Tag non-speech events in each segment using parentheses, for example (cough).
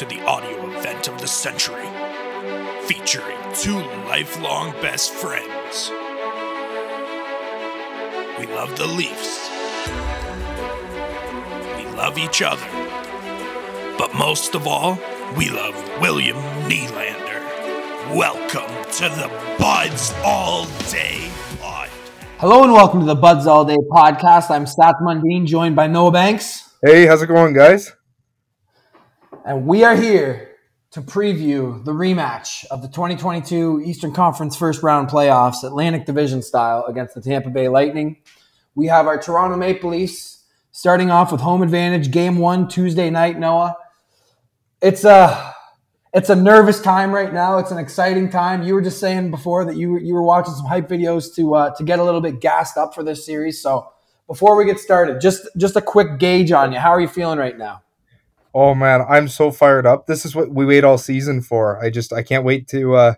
to the audio event of the century, featuring two lifelong best friends. We love the Leafs. We love each other. But most of all, we love William Nylander. Welcome to the Buds All Day Pod. Hello and welcome to the Buds All Day podcast. I'm Seth Mundine, joined by Noah Banks, Hey, how's it going, guys? And we are here to preview the rematch of the 2022 Eastern Conference first round playoffs, Atlantic Division style, against the Tampa Bay Lightning. We have our Toronto Maple Leafs starting off with home advantage, game one, Tuesday night, Noah. It's a it's a nervous time right now. It's an exciting time. You were just saying before that you were, you were watching some hype videos to uh, to get a little bit gassed up for this series. So before we get started, just just a quick gauge on you. How are you feeling right now? Oh man, I'm so fired up. This is what we wait all season for. I just I can't wait to uh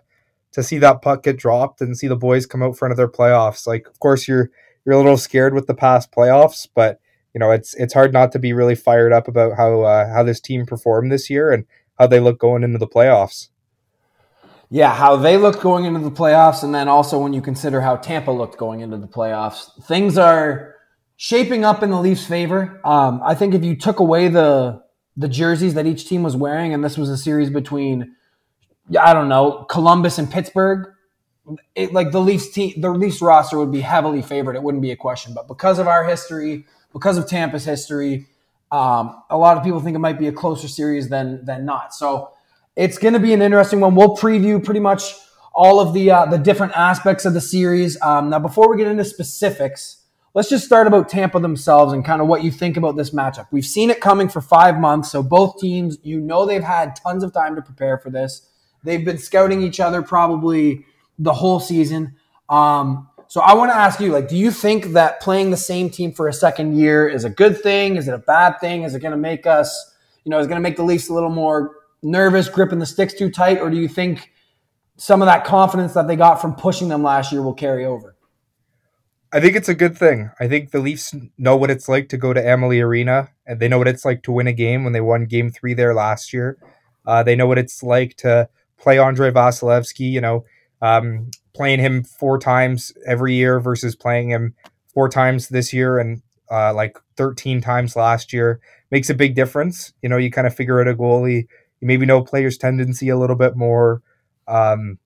to see that puck get dropped and see the boys come out for another playoffs. Like of course you're you're a little scared with the past playoffs, but you know, it's it's hard not to be really fired up about how uh, how this team performed this year and how they look going into the playoffs. Yeah, how they looked going into the playoffs, and then also when you consider how Tampa looked going into the playoffs, things are shaping up in the Leafs' favor. Um, I think if you took away the the jerseys that each team was wearing, and this was a series between, I don't know, Columbus and Pittsburgh, it, like the Leafs team, the Leafs roster would be heavily favored. It wouldn't be a question, but because of our history, because of Tampa's history, um, a lot of people think it might be a closer series than than not. So it's going to be an interesting one. We'll preview pretty much all of the uh, the different aspects of the series. Um, now, before we get into specifics, let's just start about Tampa themselves and kind of what you think about this matchup. We've seen it coming for five months, so both teams, you know, they've had tons of time to prepare for this. They've been scouting each other probably the whole season. Um, so I want to ask you, like, do you think that playing the same team for a second year is a good thing? Is it a bad thing? Is it going to make us, you know, is going to make the Leafs a little more nervous, gripping the sticks too tight, or do you think some of that confidence that they got from pushing them last year will carry over? I think it's a good thing. I think the Leafs know what it's like to go to Amalie Arena, and they know what it's like to win a game when they won Game Three there last year. Uh, they know what it's like to play Andrei Vasilevskiy. You know, um, playing him four times every year versus playing him four times this year and uh, like 13 times last year makes a big difference. You know, you kind of figure out a goalie. You maybe know players' tendency a little bit more. Um,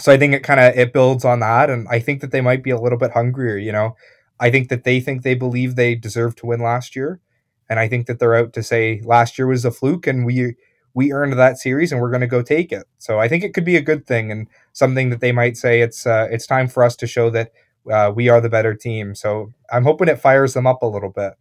so I think it kind of it builds on that, and I think that they might be a little bit hungrier. You know, I think that they think they believe they deserve to win last year, and I think that they're out to say last year was a fluke, and we we earned that series, and we're going to go take it. So I think it could be a good thing and something that they might say it's uh, it's time for us to show that uh, we are the better team. So I'm hoping it fires them up a little bit.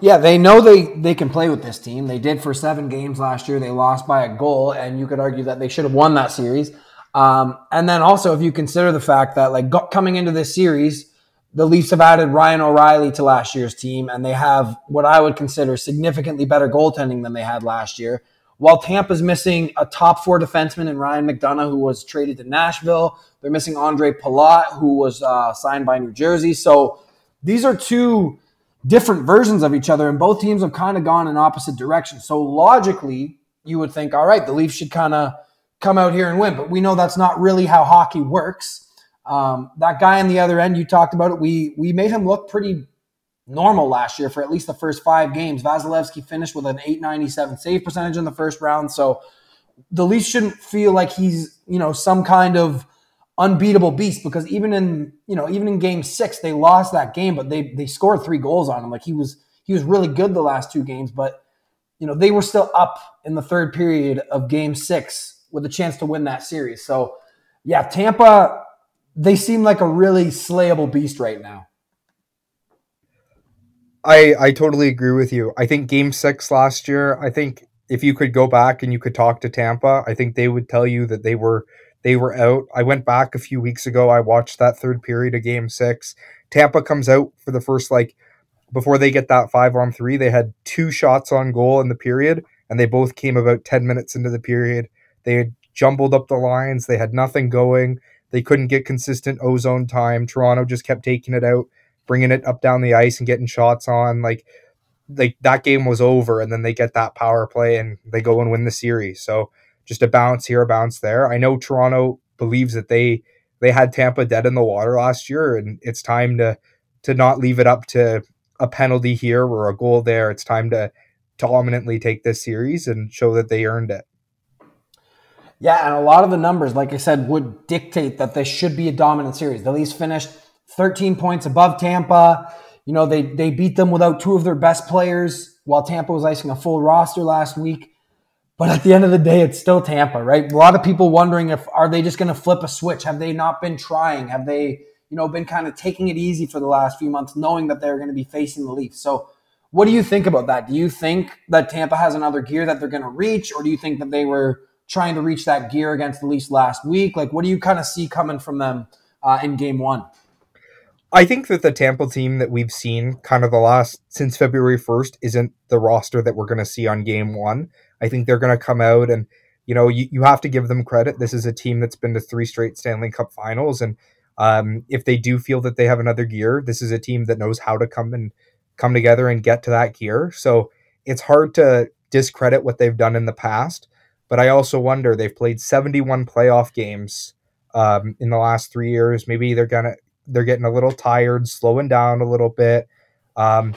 Yeah, they know they they can play with this team. They did for seven games last year. They lost by a goal, and you could argue that they should have won that series. Um, and then also, if you consider the fact that like go- coming into this series, the Leafs have added Ryan O'Reilly to last year's team, and they have what I would consider significantly better goaltending than they had last year. While Tampa's missing a top four defenseman in Ryan McDonagh, who was traded to Nashville, they're missing Andre Palat, who was uh, signed by New Jersey. So these are two different versions of each other, and both teams have kind of gone in opposite directions. So logically, you would think, all right, the Leafs should kind of come out here and win, but we know that's not really how hockey works. Um, that guy on the other end, you talked about it. We we made him look pretty normal last year for at least the first five games. Vasilevskiy finished with an 897 save percentage in the first round. So the Leafs shouldn't feel like he's, you know, some kind of unbeatable beast because even in, you know, even in game six, they lost that game, but they they scored three goals on him. Like he was he was really good the last two games, but you know, they were still up in the third period of game six with a chance to win that series. So yeah, Tampa, they seem like a really slayable beast right now. I I totally agree with you. I think game 6 last year, I think if you could go back and you could talk to Tampa, I think they would tell you that they were they were out. I went back a few weeks ago. I watched that third period of game 6. Tampa comes out for the first like before they get that 5 on 3, they had two shots on goal in the period and they both came about 10 minutes into the period. They had jumbled up the lines. They had nothing going. They couldn't get consistent ozone time. Toronto just kept taking it out, bringing it up down the ice and getting shots on. Like like that game was over and then they get that power play and they go and win the series. So just a bounce here, a bounce there. I know Toronto believes that they they had Tampa dead in the water last year and it's time to to not leave it up to a penalty here or a goal there. It's time to dominantly take this series and show that they earned it. Yeah, and a lot of the numbers, like I said, would dictate that this should be a dominant series. The Leafs finished 13 points above Tampa. You know, they they beat them without two of their best players while Tampa was icing a full roster last week. But at the end of the day, it's still Tampa, right? A lot of people wondering if are they just going to flip a switch? Have they not been trying? Have they, you know, been kind of taking it easy for the last few months, knowing that they're going to be facing the Leafs? So, what do you think about that? Do you think that Tampa has another gear that they're going to reach, or do you think that they were trying to reach that gear against the Leafs last week? Like, what do you kind of see coming from them uh, in Game One? I think that the Tampa team that we've seen kind of the last since February 1st isn't the roster that we're going to see on game one. I think they're going to come out and, you know, you, you have to give them credit. This is a team that's been to three straight Stanley Cup finals. And um, if they do feel that they have another gear, this is a team that knows how to come and come together and get to that gear. So it's hard to discredit what they've done in the past. But I also wonder they've played 71 playoff games um, in the last three years. Maybe they're gonna they're getting a little tired, slowing down a little bit. Um,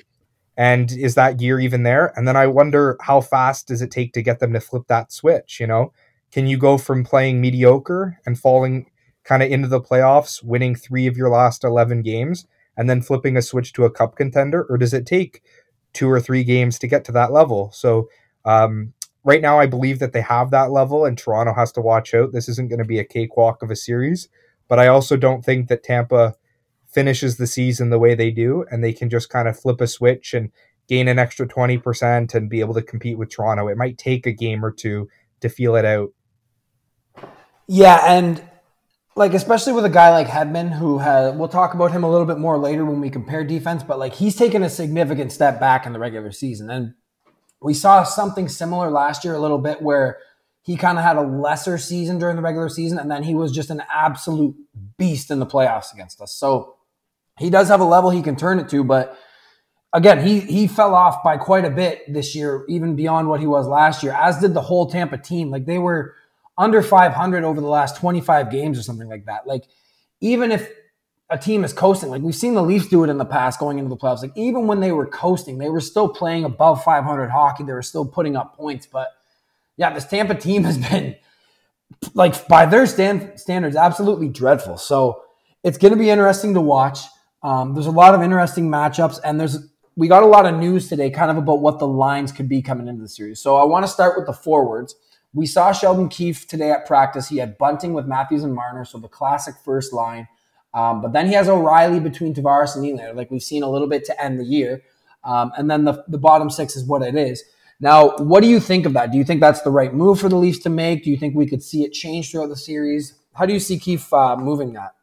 and is that gear even there? And then I wonder how fast does it take to get them to flip that switch? You know, can you go from playing mediocre and falling kind of into the playoffs, winning three of your last 11 games, and then flipping a switch to a cup contender? Or does it take two or three games to get to that level? So, um, right now, I believe that they have that level, and Toronto has to watch out. This isn't going to be a cakewalk of a series. But I also don't think that Tampa finishes the season the way they do and they can just kind of flip a switch and gain an extra 20% and be able to compete with Toronto. It might take a game or two to feel it out. Yeah, and like especially with a guy like Hedman who has we'll talk about him a little bit more later when we compare defense, but like he's taken a significant step back in the regular season. And we saw something similar last year a little bit where he kind of had a lesser season during the regular season, and then he was just an absolute beast in the playoffs against us. So he does have a level he can turn it to, but again, he he fell off by quite a bit this year, even beyond what he was last year, as did the whole Tampa team. Like they were under 500 over the last 25 games or something like that. Like even if a team is coasting, like we've seen the Leafs do it in the past going into the playoffs, like even when they were coasting, they were still playing above 500 hockey. They were still putting up points, but yeah, this Tampa team (laughs) has been like by their stand, standards absolutely dreadful. So it's going to be interesting to watch. Um, there's a lot of interesting matchups, and there's we got a lot of news today, kind of about what the lines could be coming into the series. So I want to start with the forwards. We saw Sheldon Keefe today at practice. He had Bunting with Matthews and Marner, so the classic first line. Um, but then he has O'Reilly between Tavares and Nylander, like we've seen a little bit to end the year. Um, and then the, the bottom six is what it is. Now, what do you think of that? Do you think that's the right move for the Leafs to make? Do you think we could see it change throughout the series? How do you see Keefe uh, moving that?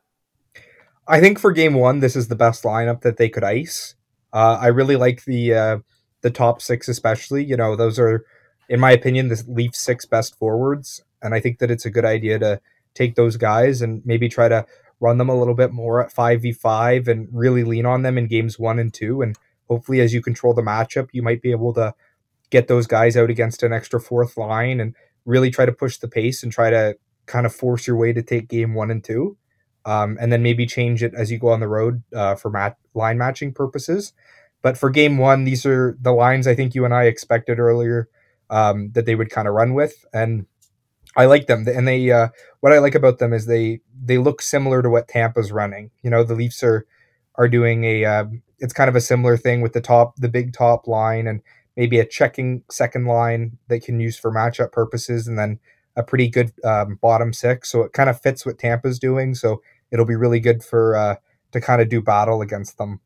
I think for game one, this is the best lineup that they could ice. Uh, I really like the uh, the top six, especially. You know, those are, in my opinion, the Leafs six best forwards, and I think that it's a good idea to take those guys and maybe try to run them a little bit more at five v five and really lean on them in games one and two. And hopefully, as you control the matchup, you might be able to get those guys out against an extra fourth line and really try to push the pace and try to kind of force your way to take game one and two. Um, and then maybe change it as you go on the road uh, for mat- line matching purposes. But for game one, these are the lines I think you and I expected earlier um, that they would kind of run with, and I like them. And they, uh, what I like about them is they they look similar to what Tampa's running. You know, the Leafs are are doing a, uh, it's kind of a similar thing with the top, the big top line, and maybe a checking second line that can use for matchup purposes, and then a pretty good um, bottom six. So it kind of fits what Tampa's doing. So it'll be really good for uh, to kind of do battle against them.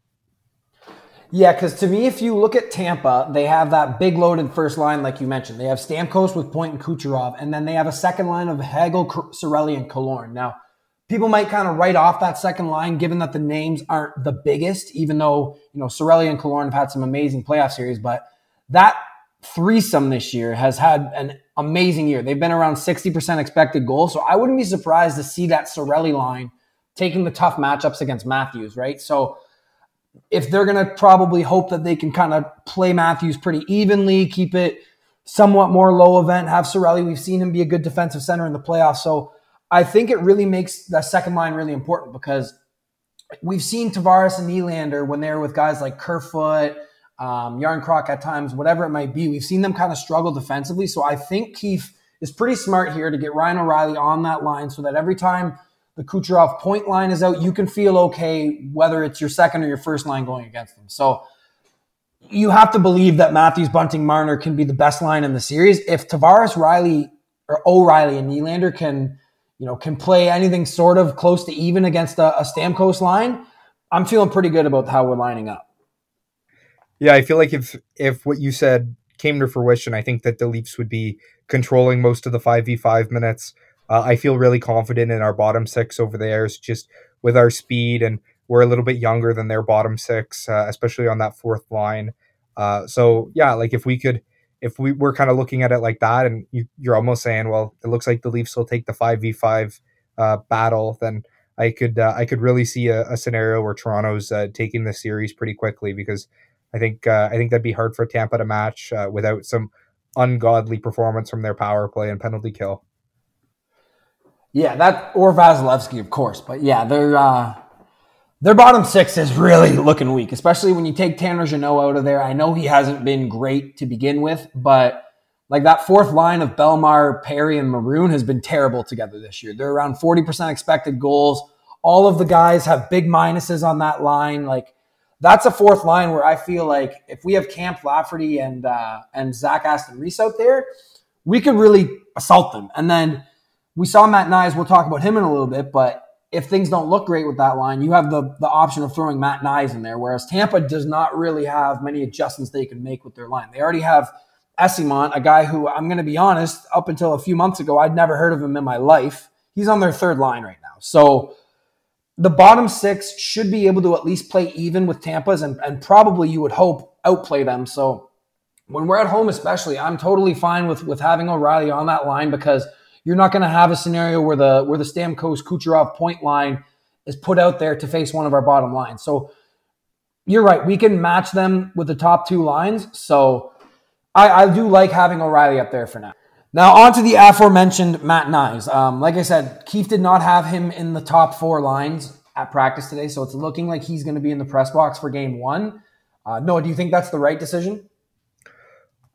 Yeah, because to me, if you look at Tampa, they have that big loaded first line, like you mentioned. They have Stamkos with Point and Kucherov, and then they have a second line of Hagel, Cirelli, and Killorn. Now, people might kind of write off that second line, given that the names aren't the biggest, even though you know Cirelli and Killorn have had some amazing playoff series. But that threesome this year has had an amazing year. They've been around 60% expected goals. So I wouldn't be surprised to see that Cirelli line taking the tough matchups against Matthews, right? So if they're going to probably hope that they can kind of play Matthews pretty evenly, keep it somewhat more low event, have Cirelli. We've seen him be a good defensive center in the playoffs. So I think it really makes that second line really important because we've seen Tavares and Nylander when they're with guys like Kerfoot, um, Järnkrok at times, whatever it might be. We've seen them kind of struggle defensively. So I think Keefe is pretty smart here to get Ryan O'Reilly on that line so that every time the Kucherov point line is out, you can feel okay whether it's your second or your first line going against them. So you have to believe that Matthews, Bunting, Marner can be the best line in the series. If Tavares, Riley, or O'Reilly and Nylander can, you know, can play anything sort of close to even against a, a Stamkos line, I'm feeling pretty good about how we're lining up. Yeah, I feel like if if what you said came to fruition, I think that the Leafs would be controlling most of the five v five minutes. Uh, I feel really confident in our bottom six over there. It's just with our speed and we're a little bit younger than their bottom six, uh, especially on that fourth line. Uh, so yeah, like if we could, if we were kind of looking at it like that, and you, are almost saying, well, it looks like the Leafs will take the five v five uh, battle, then I could uh, I could really see a, a scenario where Toronto's uh, taking the series pretty quickly because I think I think that'd be hard for Tampa to match without some ungodly performance from their power play and penalty kill. Yeah, that or Vasilevskiy, of course, but yeah, they're uh, their bottom six is really looking weak, especially when you take Tanner Jeannot out of there. I know he hasn't been great to begin with, but like that fourth line of Bellemare, Perry, and Maroon has been terrible together this year. They're around 40% expected goals. All of the guys have big minuses on that line. Like that's a fourth line where I feel like if we have Kampf Lafferty and uh, and Zach Aston Reese out there, we could really assault them. And then we saw Matt Knies. We'll talk about him in a little bit, but if things don't look great with that line, you have the the option of throwing Matt Knies in there. Whereas Tampa does not really have many adjustments they can make with their line. They already have Eyssimont, a guy who I'm going to be honest, up until a few months ago, I'd never heard of him in my life. He's on their third line right now. So the bottom six should be able to at least play even with Tampa's and, and probably you would hope outplay them. So when we're at home, especially, I'm totally fine with with having O'Reilly on that line because – you're not going to have a scenario where the where the Stamkos Kucherov point line is put out there to face one of our bottom lines. So you're right. We can match them with the top two lines. So I, I do like having O'Reilly up there for now. Now on to the aforementioned Matt Knies. Um, like I said, Keefe did not have him in the top four lines at practice today, so it's looking like he's going to be in the press box for game one. Uh, no, do you think that's the right decision?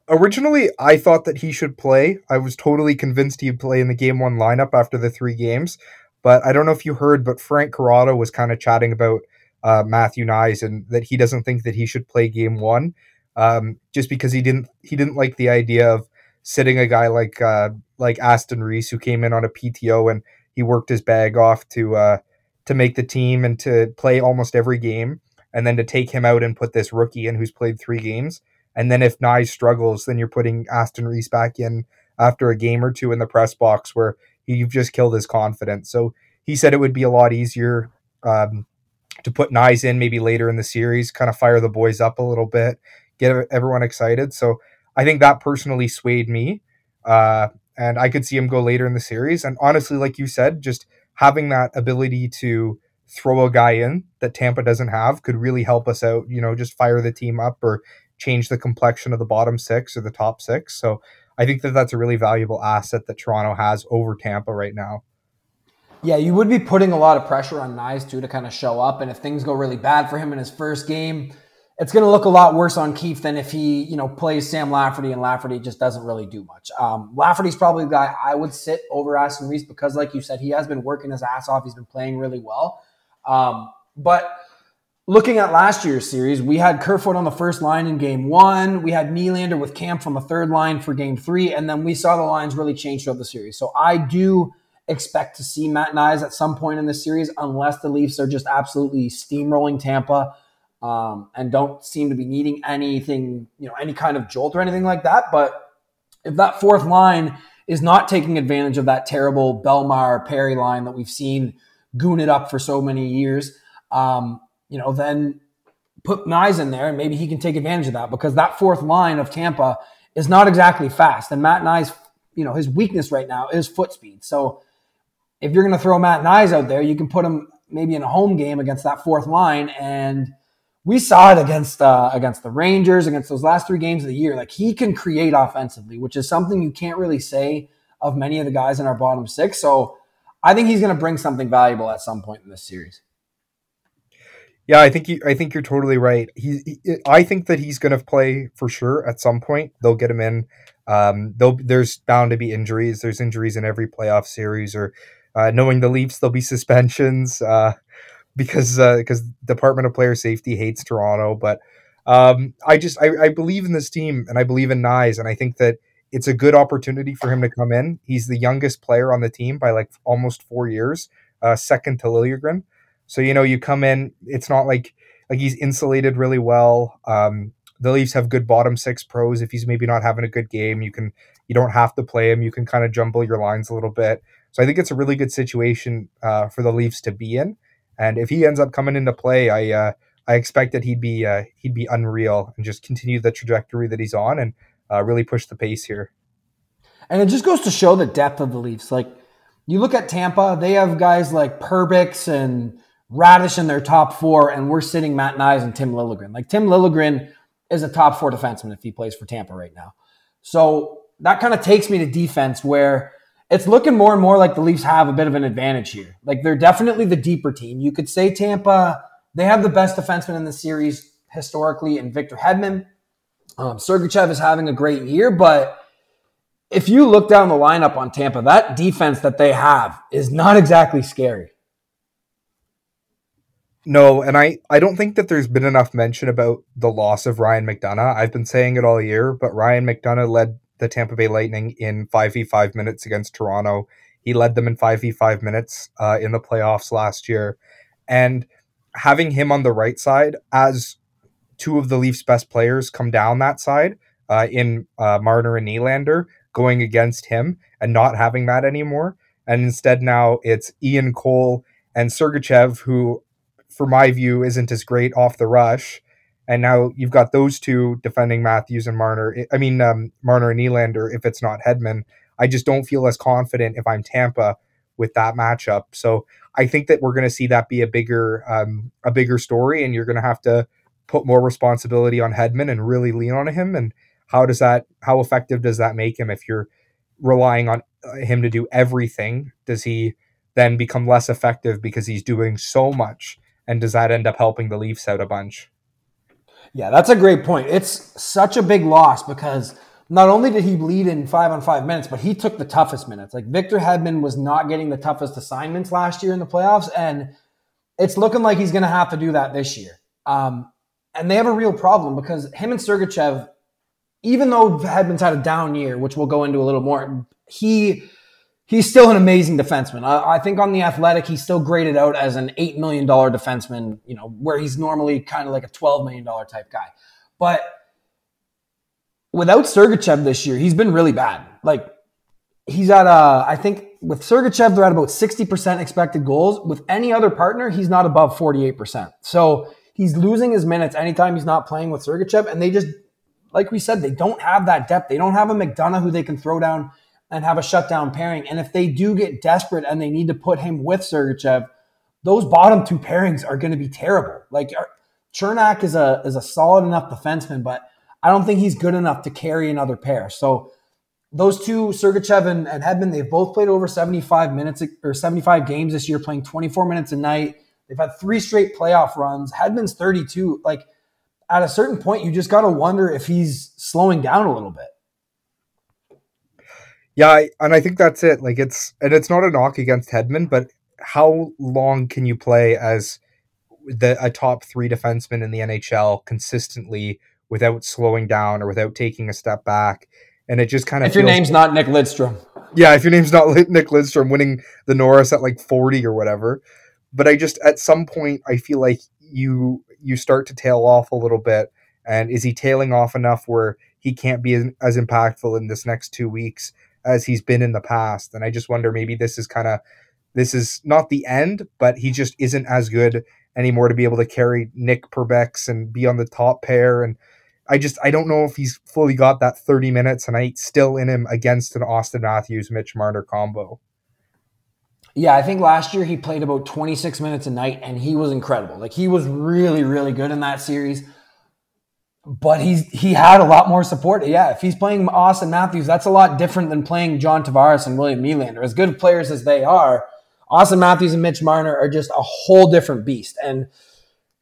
Originally I thought that he should play. I was totally convinced he'd play in the game one lineup after the three games. But I don't know if you heard, but Frank Corrado was kind of chatting about uh, Matthew Knies and that he doesn't think that he should play game one, um, just because he didn't he didn't like the idea of sitting a guy like uh, like Aston Reese who came in on a PTO and he worked his bag off to uh, to make the team and to play almost every game, and then to take him out and put this rookie in who's played three games and then if Knies struggles, then you're putting Aston Reese back in after a game or two in the press box where you've just killed his confidence. So he said it would be a lot easier um, to put Knies in maybe later in the series, kind of fire the boys up a little bit, get everyone excited. So I think that personally swayed me. Uh, and I could see him go later in the series. And honestly, like you said, just having that ability to throw a guy in that Tampa doesn't have could really help us out, you know, just fire the team up or change the complexion of the bottom six or the top six. So I think that that's a really valuable asset that Toronto has over Tampa right now. Yeah, you would be putting a lot of pressure on Knies too to kind of show up. And if things go really bad for him in his first game, it's going to look a lot worse on Keefe than if he, you know, plays Sam Lafferty and Lafferty just doesn't really do much. Um, Lafferty's probably the guy I would sit over Aston Reese because, like you said, he has been working his ass off. He's been playing really well. Um, but looking at last year's series, we had Kerfoot on the first line in game one. We had Nylander with Kampf on the third line for game three. And then we saw the lines really change throughout the series. So I do expect to see Matt Knies at some point in the series, unless the Leafs are just absolutely steamrolling Tampa um, and don't seem to be needing anything, you know, any kind of jolt or anything like that. But if that fourth line is not taking advantage of that terrible Bellemare Perry line that we've seen goon it up for so many years, um, you know, then put Knies in there and maybe he can take advantage of that because that fourth line of Tampa is not exactly fast. And Matt Knies, you know, his weakness right now is foot speed. So if you're going to throw Matt Knies out there, you can put him maybe in a home game against that fourth line and we saw it against uh, against the Rangers, against those last three games of the year. Like he can create offensively, which is something you can't really say of many of the guys in our bottom six. So I think he's going to bring something valuable at some point in this series. Yeah, I think you, I think you're totally right. He, he I think that he's going to play for sure at some point. They'll get him in. Um, there's bound to be injuries. There's injuries in every playoff series, or uh, knowing the Leafs, there'll be suspensions (laughs) uh, because because uh, Department of Player Safety hates Toronto. But um, I just I, I, believe in this team and I believe in Knies, and I think that it's a good opportunity for him to come in. He's the youngest player on the team by like almost four years, uh, second to Liljegren. So you know, you come in. It's not like like he's insulated really well. Um, the Leafs have good bottom six pros. If he's maybe not having a good game, you can you don't have to play him. You can kind of jumble your lines a little bit. So I think it's a really good situation uh, for the Leafs to be in. And if he ends up coming into play, I uh, I expect that he'd be uh, he'd be unreal and just continue the trajectory that he's on and uh, really push the pace here. And it just goes to show the depth of the Leafs. Like you look at Tampa, they have guys like Perbix and Raddysh in their top four, and we're sitting Matt Knies and Tim Liljegren. Like Tim Liljegren is a top four defenseman if he plays for Tampa right now. So that kind of takes me to defense where it's looking more and more like the Leafs have a bit of an advantage here. Like they're definitely the deeper team. You could say Tampa, they have the best defenseman in the series historically in Victor Hedman. Um, Sergachev is having a great year, but if you look down the lineup on Tampa, that defense that they have is not exactly scary. No, and I, I don't think that there's been enough mention about the loss of Ryan McDonagh. I've been saying it all year, but Ryan McDonagh led the Tampa Bay Lightning in 5v5 minutes against Toronto. He led them in 5v5 minutes uh, in the playoffs last year. And having him on the right side as two of the Leafs' best players come down that side uh, in uh, Marner and Nylander going against him and not having that anymore. And instead now it's Ian Cole and Sergachev, who, for my view, isn't as great off the rush. And now you've got those two defending Matthews and Marner. I mean, um, Marner and Nylander, if it's not Hedman. I just don't feel as confident if I'm Tampa with that matchup. So I think that we're going to see that be a bigger um, a bigger story, and you're going to have to put more responsibility on Hedman and really lean on him. And how does that? How effective does that make him if you're relying on uh, him to do everything? Does he then become less effective because he's doing so much? And does that end up helping the Leafs out a bunch? Yeah, that's a great point. It's such a big loss because not only did he lead in five on five minutes, but he took the toughest minutes. Like Victor Hedman was not getting the toughest assignments last year in the playoffs, and it's looking like he's going to have to do that this year. Um, and they have a real problem because him and Sergachev, even though Hedman's had a down year, which we'll go into a little more, he he's still an amazing defenseman. I, I, think on the Athletic, he's still graded out as an eight million dollar defenseman. You know, where he's normally kind of like a twelve million dollar type guy, but without Sergachev this year, he's been really bad. Like he's at uh, I think with Sergachev, they're at about 60% expected goals. With any other partner, he's not above 48%. So he's losing his minutes anytime he's not playing with Sergachev. And they just, like we said, they don't have that depth. They don't have a McDonagh who they can throw down and have a shutdown pairing. And if they do get desperate and they need to put him with Sergachev, those bottom two pairings are going to be terrible. Like uh, Cernak is a is a solid enough defenseman, but I don't think he's good enough to carry another pair. So those two, Sergachev and, and Hedman, they've both played over 75 minutes or 75 games this year, playing 24 minutes a night. They've had three straight playoff runs. Hedman's 32. Like at a certain point, you just got to wonder if he's slowing down a little bit. Yeah, and I think that's it. Like it's and it's not a knock against Hedman, but how long can you play as the a top three defenseman in the NHL consistently without slowing down or without taking a step back. And it just kind of if your name's not Nick Lidstrom. Yeah, if your name's not Nick Lidstrom winning the Norris at like 40 or whatever. But I just at some point I feel like you you start to tail off a little bit. And is he tailing off enough where he can't be as, as impactful in this next two weeks as he's been in the past? And I just wonder maybe this is kind of this is not the end, but he just isn't as good anymore to be able to carry Nick Perbix and be on the top pair and I just I don't know if he's fully got that 30 minutes and I still in him against an Austin Matthews Mitch Marner combo. Yeah, I think last year he played about 26 minutes a night and he was incredible. Like he was really, really good in that series. But he's he had a lot more support. Yeah, if he's playing Austin Matthews, that's a lot different than playing John Tavares and William Nylander. As good players as they are, Austin Matthews and Mitch Marner are just a whole different beast. And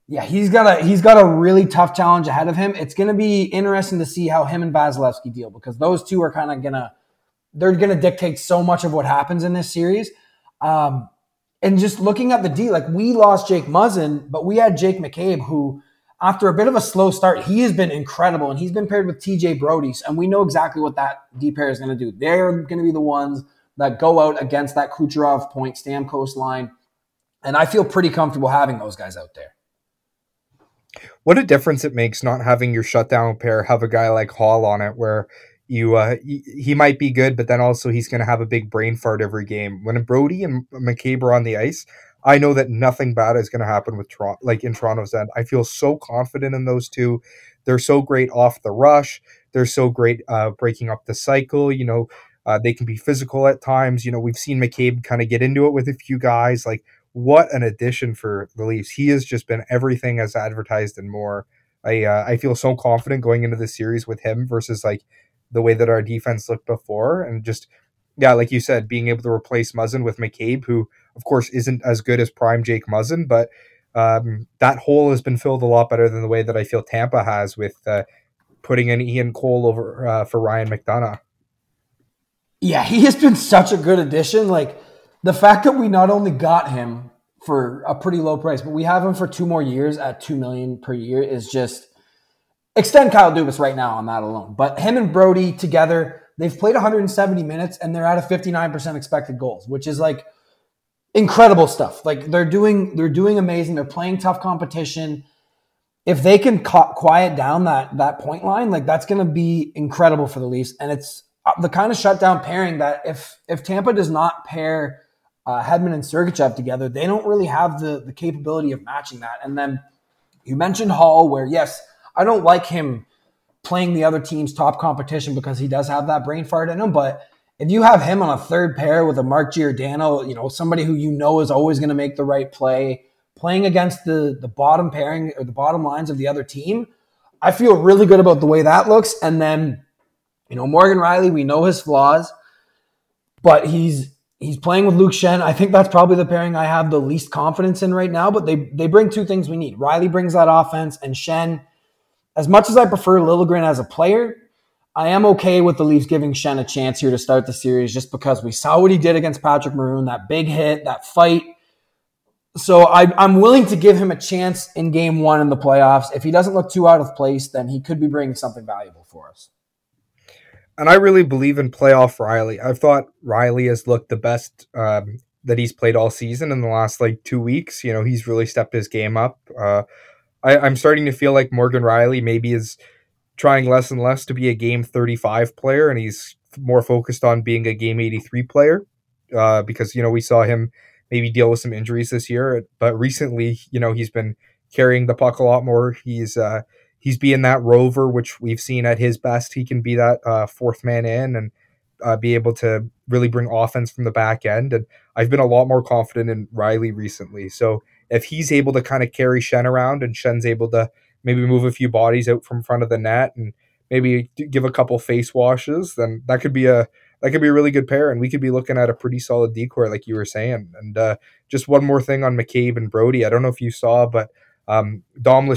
yeah, he's got a he's got a really tough challenge ahead of him. It's going to be interesting to see how him and Vasilevskiy deal because those two are kind of gonna they're to dictate so much of what happens in this series. Um, and just looking at the D, like we lost Jake Muzzin, but we had Jake McCabe, who after a bit of a slow start, he has been incredible, and he's been paired with TJ Brodie, and we know exactly what that D pair is going to do. They're going to be the ones that go out against that Kucherov point Stamkos line, and I feel pretty comfortable having those guys out there. What a difference it makes not having your shutdown pair have a guy like Hall on it, where you uh, he might be good, but then also he's going to have a big brain fart every game. When Brodie and McCabe are on the ice, I know that nothing bad is going to happen with Toronto, like in Toronto's end. I feel so confident in those two. They're so great off the rush. They're so great uh, breaking up the cycle. You know, uh, they can be physical at times. You know, we've seen McCabe kind of get into it with a few guys. Like, what an addition for the Leafs. He has just been everything as advertised and more. I uh, I feel so confident going into the series with him versus like the way that our defense looked before, and just yeah, like you said, being able to replace Muzzin with McCabe, who of course isn't as good as prime Jake Muzzin, but um, that hole has been filled a lot better than the way that I feel Tampa has with uh, putting in Ian Cole over uh, for Ryan McDonagh. Yeah, he has been such a good addition. Like the fact that we not only got him for a pretty low price, but we have him for two more years at two million per year is just extend Kyle Dubas right now on that alone. But him and Brodie together, they've played 170 minutes and they're at a 59% expected goals, which is like incredible stuff. Like they're doing they're doing amazing. They're playing tough competition. If they can ca- quiet down that that point line, like that's going to be incredible for the Leafs. And it's uh, the kind of shutdown pairing that if if Tampa does not pair uh, Hedman and Sergachev together, they don't really have the the capability of matching that. And then you mentioned Hall, where yes I don't like him playing the other team's top competition because he does have that brain fart in him. But if you have him on a third pair with a Mark Giordano, you know, somebody who you know is always going to make the right play, playing against the the bottom pairing or the bottom lines of the other team, I feel really good about the way that looks. And then, you know, Morgan Rielly, we know his flaws, but he's he's playing with Luke Schenn. I think that's probably the pairing I have the least confidence in right now. But they they bring two things we need. Rielly brings that offense, and Schenn as much as I prefer Liljegren as a player, I am okay with the Leafs giving Schenn a chance here to start the series just because we saw what he did against Patrick Maroon, that big hit, that fight. So I, am willing to give him a chance in game one in the playoffs. If he doesn't look too out of place, then he could be bringing something valuable for us. And I really believe in playoff Rielly. I've thought Rielly has looked the best um, that he's played all season in the last like two weeks. You know, he's really stepped his game up. Uh, I, I'm starting to feel like Morgan Rielly maybe is trying less and less to be a game 35 player and he's more focused on being a game 83 player uh, because, you know, we saw him maybe deal with some injuries this year. But recently, you know, he's been carrying the puck a lot more. He's, uh, he's being that rover, which we've seen at his best. He can be that uh, fourth man in and uh, be able to really bring offense from the back end. And I've been a lot more confident in Rielly recently. So if he's able to kind of carry Schenn around and Schenn's able to maybe move a few bodies out from front of the net and maybe give a couple face washes, then that could be a that could be a really good pair, and we could be looking at a pretty solid D corps, like you were saying. And uh, just one more thing on McCabe and Brodie. I don't know if you saw, but um, Dom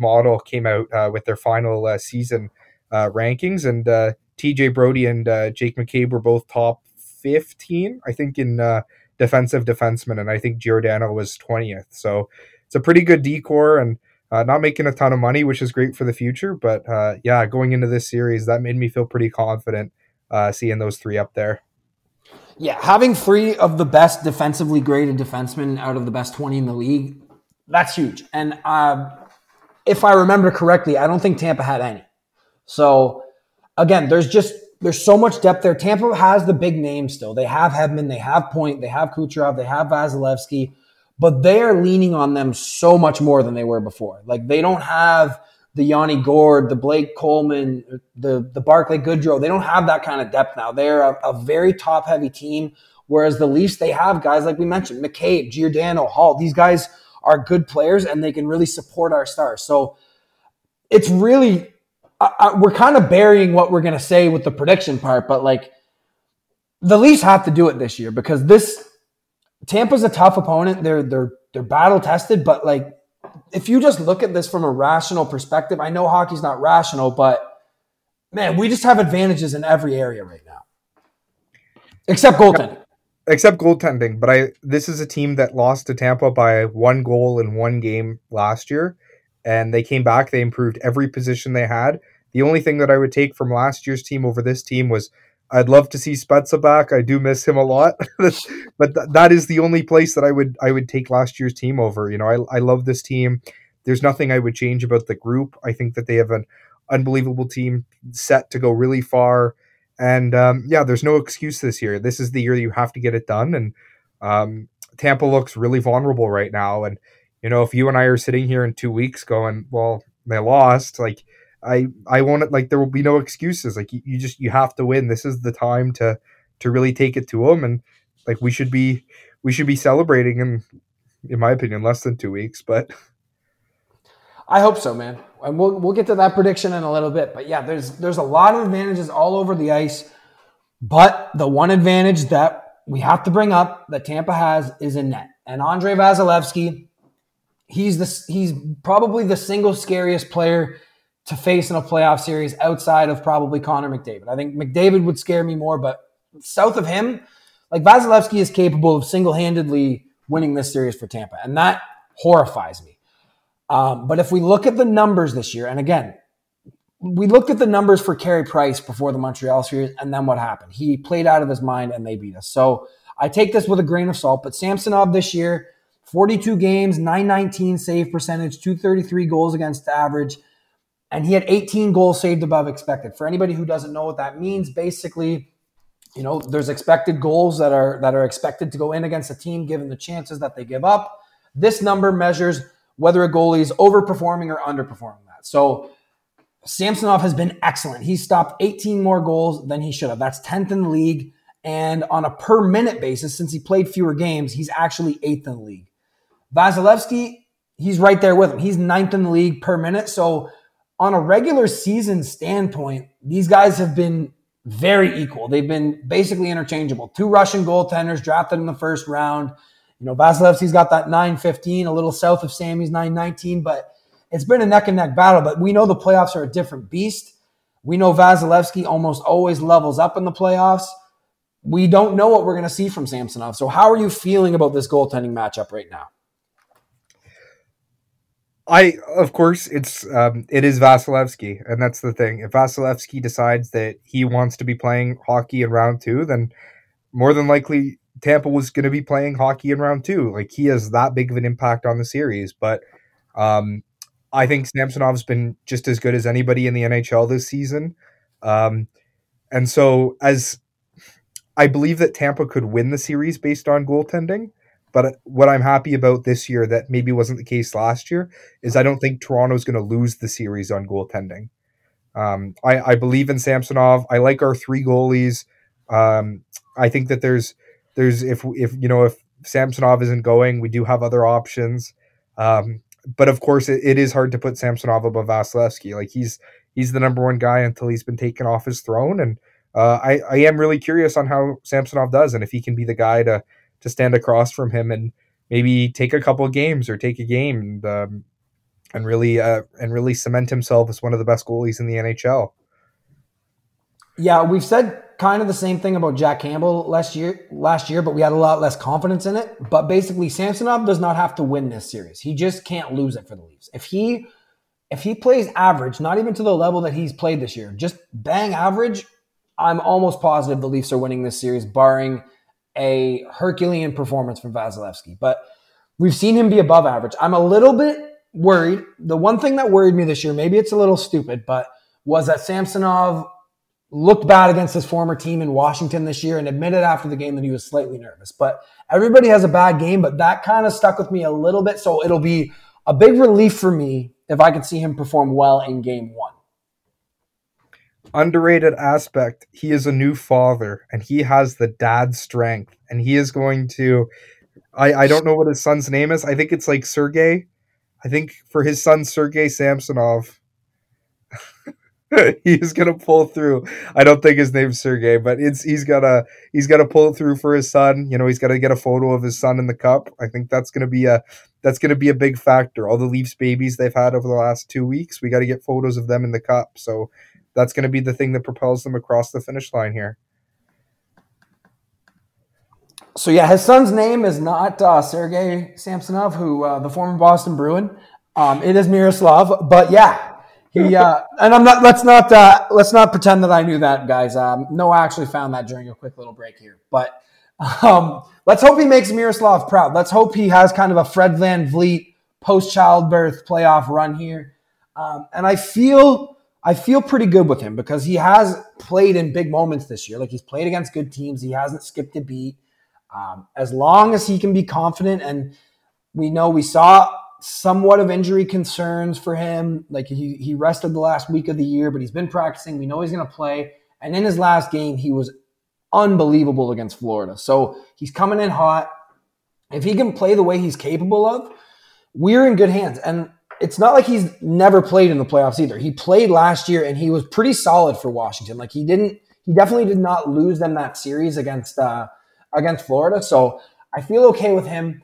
model came out uh, with their final uh, season uh, rankings, and uh, TJ Brodie and uh, Jake McCabe were both top 15, I think, in defensive defenseman, and I think Giordano was 20th. So it's a pretty good D corps and uh, not making a ton of money, which is great for the future. But uh, yeah, going into this series, that made me feel pretty confident uh, seeing those three up there. Yeah, having three of the best defensively graded defensemen out of the best 20 in the league, that's huge. And uh, if I remember correctly, I don't think Tampa had any. So again, there's just there's so much depth there. Tampa has the big names still. They have Hedman, they have Point, they have Kucherov, they have Vasilevskiy, but they are leaning on them so much more than they were before. Like they don't have the Yanni Gourde, the Blake Coleman, the the Barclay Goodrow. They don't have that kind of depth now. They're a, a very top heavy team Whereas the Leafs, they have guys like we mentioned, McCabe, Giordano, Hall. These guys are good players and they can really support our stars. So it's really I, we're kind of burying what we're going to say with the prediction part, but like the Leafs have to do it this year because this Tampa's a tough opponent. They're they're they're battle tested, but like if you just look at this from a rational perspective, I know hockey's not rational, but man, we just have advantages in every area right now, except goaltending. Except goaltending, but I this is a team that lost to Tampa by one goal in one game last year, and they came back. They improved every position they had. The only thing that I would take from last year's team over this team was I'd love to see Spezza back. I do miss him a lot, (laughs) but th- that is the only place that I would I would take last year's team over. You know, I I love this team. There's nothing I would change about the group. I think that they have an unbelievable team set to go really far. And um, yeah, there's no excuse this year. This is the year you have to get it done. And um, Tampa looks really vulnerable right now. And you know, if you and I are sitting here in two weeks going, well, they lost, like I I want it like there will be no excuses. Like you, you just you have to win. This is the time to to really take it to them, and like we should be we should be celebrating in in my opinion less than two weeks. But I hope so, man. And we'll we'll get to that prediction in a little bit. But yeah, there's there's a lot of advantages all over the ice. But the one advantage that we have to bring up that Tampa has is in net. And Andre Vasilevskiy, he's the he's probably the single scariest player to face in a playoff series outside of probably Connor McDavid. I think McDavid would scare me more, but south of him, like Vasilevskiy is capable of single handedly winning this series for Tampa, and that horrifies me. Um, but if we look at the numbers this year, and again, we looked at the numbers for Carey Price before the Montreal series, and then what happened? He played out of his mind, and they beat us. So I take this with a grain of salt. But Samsonov this year, 42 games, 919 save percentage, 233 goals against average and he had 18 goals saved above expected. For anybody who doesn't know what that means, basically, you know, there's expected goals that are that are expected to go in against a team given the chances that they give up. This number measures whether a goalie is overperforming or underperforming that. So Samsonov has been excellent. He stopped 18 more goals than he should have. That's 10th in the league. And on a per minute basis, since he played fewer games, he's actually eighth in the league. Vasilevskiy, he's right there with him. He's ninth in the league per minute. So on a regular season standpoint, these guys have been very equal. They've been basically interchangeable. Two Russian goaltenders drafted in the first round. You know, Vasilevskiy's got that 915, a little south of Sammy's 919, but it's been a neck and neck battle. But we know the playoffs are a different beast. We know Vasilevskiy almost always levels up in the playoffs. We don't know what we're going to see from Samsonov. So, how are you feeling about this goaltending matchup right now? I of course it's um, it is Vasilevskiy, and that's the thing. If Vasilevskiy decides that he wants to be playing hockey in round two, then more than likely Tampa was going to be playing hockey in round two. Like he has that big of an impact on the series. But um, I think Samsonov's been just as good as anybody in the NHL this season. Um, and so as I believe that Tampa could win the series based on goaltending. But what I'm happy about this year that maybe wasn't the case last year is I don't think Toronto's going to lose the series on goaltending. Um, I, I believe in Samsonov. I like our three goalies. Um, I think that there's there's if if you know if Samsonov isn't going, we do have other options. Um, but of course, it, it is hard to put Samsonov above Vasilevskiy. Like he's he's the number one guy until he's been taken off his throne. And uh, I I am really curious on how Samsonov does and if he can be the guy to to stand across from him and maybe take a couple of games or take a game and um, and really uh, and really cement himself as one of the best goalies in the NHL. Yeah, we've said kind of the same thing about Jack Campbell last year last year, but we had a lot less confidence in it. But basically, Samsonov does not have to win this series. He just can't lose it for the Leafs. If he if he plays average, not even to the level that he's played this year, just bang average, I'm almost positive the Leafs are winning this series, barring a Herculean performance from Vasilevskiy, but we've seen him be above average. I'm a little bit worried. The one thing that worried me this year, maybe it's a little stupid, but was that Samsonov looked bad against his former team in Washington this year and admitted after the game that he was slightly nervous. But everybody has a bad game, but that kind of stuck with me a little bit. So it'll be a big relief for me if I could see him perform well in game one. Underrated aspect, he is a new father and he has the dad strength and he is going to I, I don't know what his son's name is. I think it's like Sergey. I think for his son Sergey Samsonov, (laughs) he's gonna pull through. I don't think his name's Sergey, but it's he's gotta he's gotta pull through for his son. You know, he's gotta get a photo of his son in the cup. I think that's gonna be a that's gonna be a big factor. All the Leafs babies they've had over the last two weeks, we got to get photos of them in the cup. So that's gonna be the thing that propels them across the finish line here. So yeah, his son's name is not uh, Sergey Samsonov, who uh, the former Boston Bruin. Um, it is Miroslav, but yeah, he uh, (laughs) and I'm not. Let's not. Uh, let's not pretend that I knew that, guys. Um, no, I actually found that during a quick little break here. But (laughs) um, let's hope he makes Miroslav proud. Let's hope he has kind of a Fred VanVleet post childbirth playoff run here. Um, and I feel I feel pretty good with him because he has played in big moments this year. Like he's played against good teams. He hasn't skipped a beat. Um, as long as he can be confident, and we know we saw somewhat of injury concerns for him. Like he, he rested the last week of the year, but he's been practicing. We know he's going to play. And in his last game, he was unbelievable against Florida. So he's coming in hot. If he can play the way he's capable of, we're in good hands. And it's not like he's never played in the playoffs either. He played last year and he was pretty solid for Washington. Like he didn't, he definitely did not lose them that series against uh, against Florida. So I feel okay with him.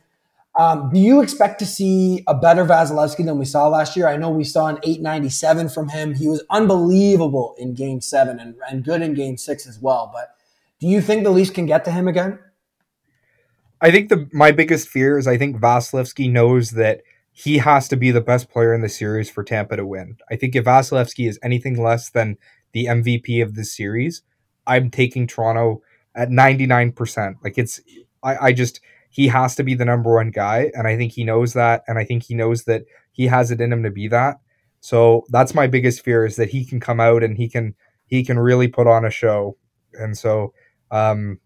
Um, do you expect to see a better Vasilevskiy than we saw last year? I know we saw an 897 from him. He was unbelievable in game seven and, and good in game six as well. But do you think the Leafs can get to him again? I think the my biggest fear is I think Vasilevskiy knows that he has to be the best player in the series for Tampa to win. I think if Vasilevskiy is anything less than the MVP of the series, I'm taking Toronto at 99%. Like it's I, I just he has to be the number one guy. And I think he knows that. And I think he knows that he has it in him to be that. So that's my biggest fear is that he can come out and he can he can really put on a show. And so um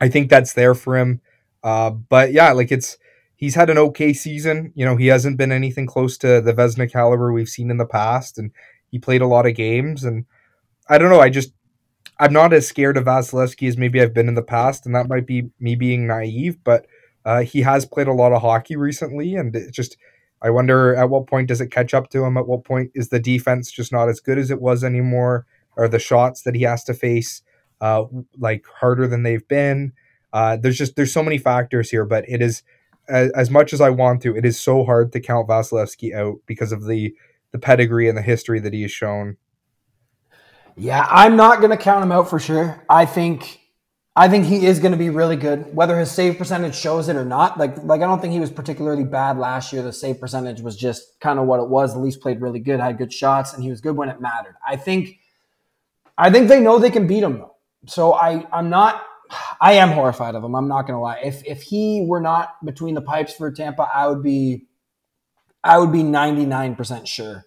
I think that's there for him. Uh but yeah, like it's he's had an okay season. You know, he hasn't been anything close to the Vezina caliber we've seen in the past and he played a lot of games and I don't know, I just I'm not as scared of Vasilevskiy as maybe I've been in the past, and that might be me being naive, but uh, he has played a lot of hockey recently, and it just I wonder at what point does it catch up to him? At what point is the defense just not as good as it was anymore? Are the shots that he has to face uh, like harder than they've been? Uh, there's just there's so many factors here, but it is as, as much as I want to, it is so hard to count Vasilevskiy out because of the the pedigree and the history that he has shown. Yeah, I'm not going to count him out for sure. I think I think he is going to be really good. Whether his save percentage shows it or not, like like I don't think he was particularly bad last year. The save percentage was just kind of what it was. The Leafs played really good, had good shots, and he was good when it mattered. I think I think they know they can beat him though. So I I'm not I am horrified of him. I'm not going to lie. If if he were not between the pipes for Tampa, I would be I would be 99% sure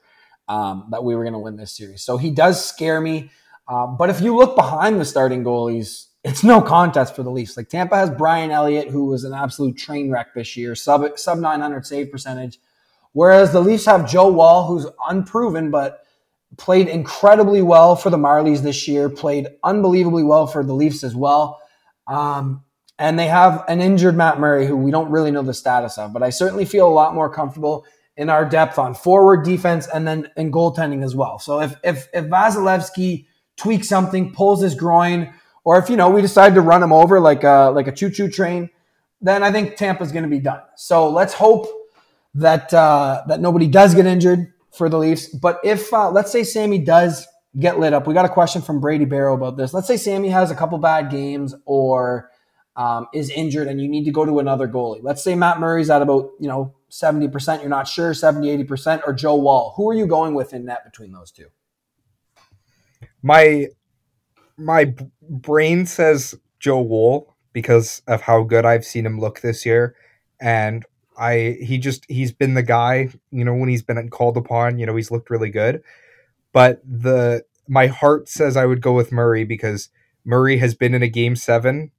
um, that we were going to win this series. So he does scare me. Um, but if you look behind the starting goalies, it's no contest for the Leafs. Like Tampa has Brian Elliott, who was an absolute train wreck this year, sub sub 900 save percentage. Whereas the Leafs have Joe Woll, who's unproven, but played incredibly well for the Marlies this year, played unbelievably well for the Leafs as well. Um, and they have an injured Matt Murray, who we don't really know the status of, but I certainly feel a lot more comfortable in our depth on forward defense and then in goaltending as well. So if if if Vasilevskiy tweaks something, pulls his groin, or if you know we decide to run him over like a like a choo choo train, then I think Tampa's going to be done. So let's hope that uh, that nobody does get injured for the Leafs. But if uh, let's say Sammy does get lit up, we got a question from Brady Barrow about this. Let's say Sammy has a couple bad games or um, is injured and you need to go to another goalie. Let's say Matt Murray's at about you know 70%, you're not sure, 70, 80%, or Joe Woll. Who are you going with in net between those two? My my brain says Joe Woll because of how good I've seen him look this year. And I he just he's been the guy, you know, when he's been called upon, you know, he's looked really good. But the my heart says I would go with Murray because Murray has been in a game seven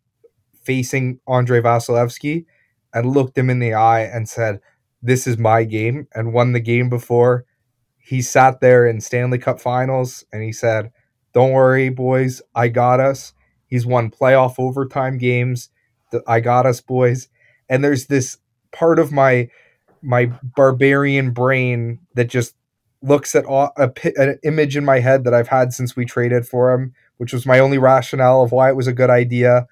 facing Andrei Vasilevskiy and looked him in the eye and said, this is my game and won the game before. He sat there in Stanley Cup finals and he said, Don't worry, boys. I got us. He's won playoff overtime games. I got us, boys. And there's this part of my my barbarian brain that just looks at a, an image in my head that I've had since we traded for him, which was my only rationale of why it was a good idea,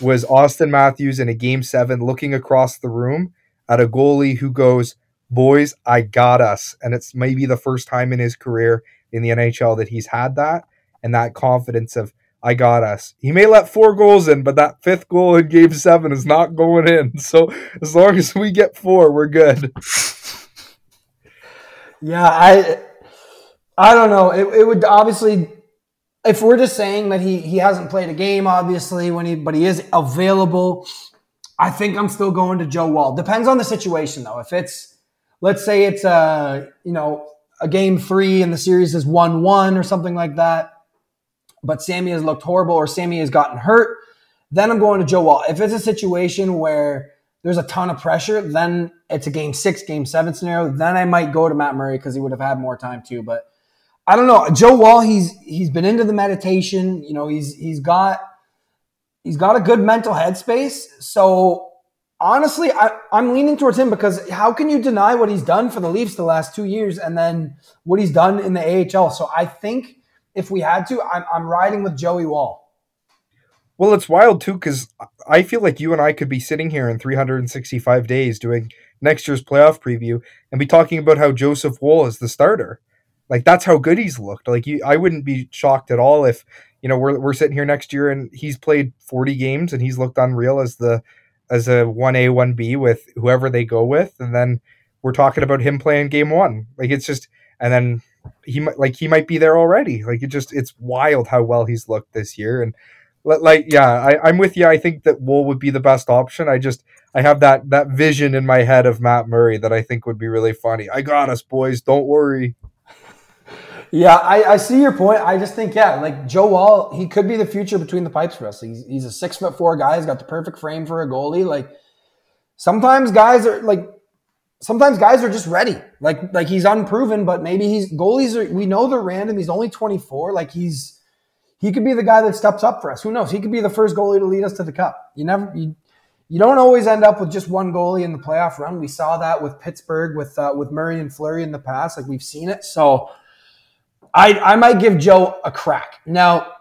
was Auston Matthews in a game seven looking across the room at a goalie who goes, Boys, I got us. And it's maybe the first time in his career in the NHL that he's had that and that confidence of, I got us. He may let four goals in, but that fifth goal in game seven is not going in. (laughs) So as long as we get four, we're good. (laughs) Yeah, I I don't know. It, it would obviously if we're just saying that he he hasn't played a game, obviously, when he but he is available, I think I'm still going to Joe Woll. Depends on the situation though. If it's let's say it's a you know a game three and the series is one one or something like that but Sammy has looked horrible or Sammy has gotten hurt, then I'm going to Joe Woll. If it's a situation where there's a ton of pressure, then it's a game six, game seven scenario. Then I might go to Matt Murray because he would have had more time too. But I don't know. Joe Woll, he's he's been into the meditation. You know, he's he's got he's got a good mental headspace. So honestly, I, I'm leaning towards him because how can you deny what he's done for the Leafs the last two years and then what he's done in the AHL? So I think if we had to, I'm, I'm riding with Joey Woll. Well, it's wild too because I feel like you and I could be sitting here in 365 days doing next year's playoff preview and be talking about how Joseph Woll is the starter. Like that's how good he's looked. Like you, I wouldn't be shocked at all if you know we're we're sitting here next year and he's played 40 games and he's looked unreal as the as a 1A 1B with whoever they go with and then we're talking about him playing game 1. Like it's just and then he might like he might be there already. Like it just it's wild how well he's looked this year. And like yeah, I, I'm with you. I think that Woll would be the best option. I just I have that that vision in my head of Matt Murray that I think would be really funny. I got us, boys. Don't worry. Yeah, I, I see your point. I just think, yeah, like Joe Woll he could be the future between the pipes for us. He's, he's a six foot four guy. He's got the perfect frame for a goalie. Like sometimes guys are like sometimes guys are just ready. Like like he's unproven, but maybe he's goalies are we know they're random. He's only 24. Like he's he could be the guy that steps up for us. Who knows? He could be the first goalie to lead us to the cup. You never you, you don't always end up with just one goalie in the playoff run. We saw that with Pittsburgh with uh, with Murray and Fleury in the past. Like we've seen it. So I I might give Joe a crack. Now,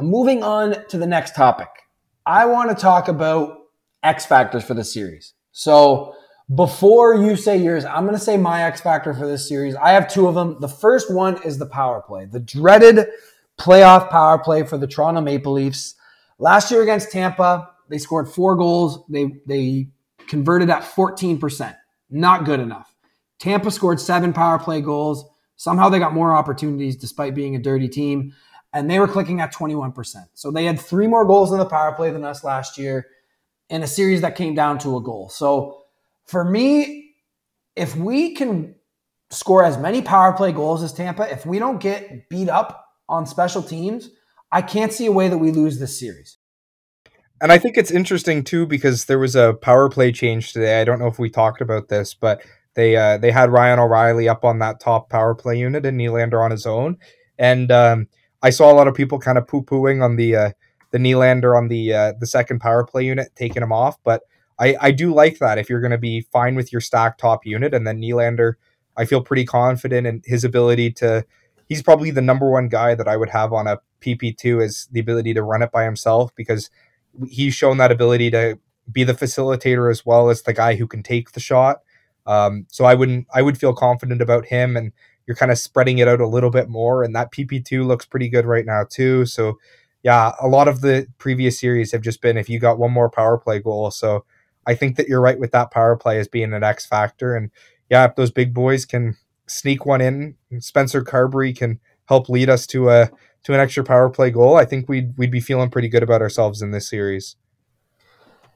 moving on to the next topic. I want to talk about X factors for the series. So before you say yours, I'm going to say my X factor for this series. I have two of them. The first one is the power play, the dreaded playoff power play for the Toronto Maple Leafs. Last year against Tampa, they scored four goals. They they converted at 14%. Not good enough. Tampa scored seven power play goals. Somehow they got more opportunities despite being a dirty team, and they were clicking at 21%. So they had three more goals in the power play than us last year in a series that came down to a goal. So for me, if we can score as many power play goals as Tampa, if we don't get beat up on special teams, I can't see a way that we lose this series. And I think it's interesting too because there was a power play change today. I don't know if we talked about this, but they uh, they had Ryan O'Reilly up on that top power play unit and Nylander on his own. And um, I saw a lot of people kind of poo pooing on the uh, the Nylander on the uh, the second power play unit, taking him off. But I, I do like that if you're going to be fine with your stack top unit. And then Nylander, I feel pretty confident in his ability to. He's probably the number one guy that I would have on a PP2 is the ability to run it by himself because he's shown that ability to be the facilitator as well as the guy who can take the shot. Um, so I wouldn't I would feel confident about him and you're kind of spreading it out a little bit more and that PP2 looks pretty good right now too. So yeah, a lot of the previous series have just been if you got one more power play goal. So I think that you're right with that power play as being an X factor. And yeah, if those big boys can sneak one in, Spencer Carbery can help lead us to a to an extra power play goal. I think we'd we'd be feeling pretty good about ourselves in this series.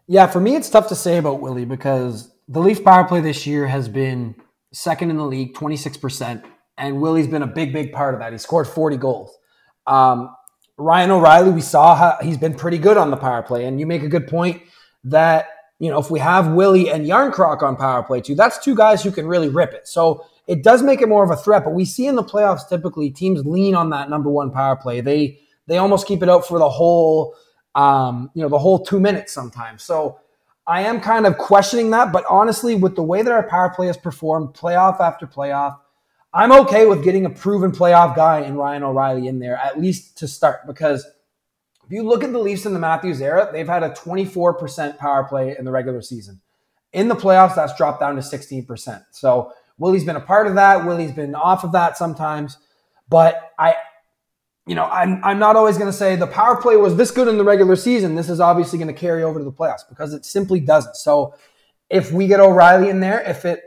Yeah, for me, it's tough to say about Willie because the Leaf power play this year has been second in the league, 26%. And Willie's been a big, big part of that. He scored 40 goals. Um, Ryan O'Reilly, we saw how he's been pretty good on the power play. And you make a good point that you know, if we have Willie and Järnkrok on power play too, that's two guys who can really rip it. So it does make it more of a threat. But we see in the playoffs typically teams lean on that number one power play. They they almost keep it out for the whole, um, you know, the whole two minutes sometimes. So I am kind of questioning that. But honestly, with the way that our power play has performed, playoff after playoff, I'm okay with getting a proven playoff guy in Ryan O'Reilly in there at least to start because if you look at the Leafs in the Matthews era, they've had a 24% power play in the regular season. In the playoffs, that's dropped down to 16%. So Willie's been a part of that. Willie's been off of that sometimes. But I, you know, I'm, I'm not always going to say the power play was this good in the regular season. This is obviously going to carry over to the playoffs because it simply doesn't. So if we get O'Reilly in there, if it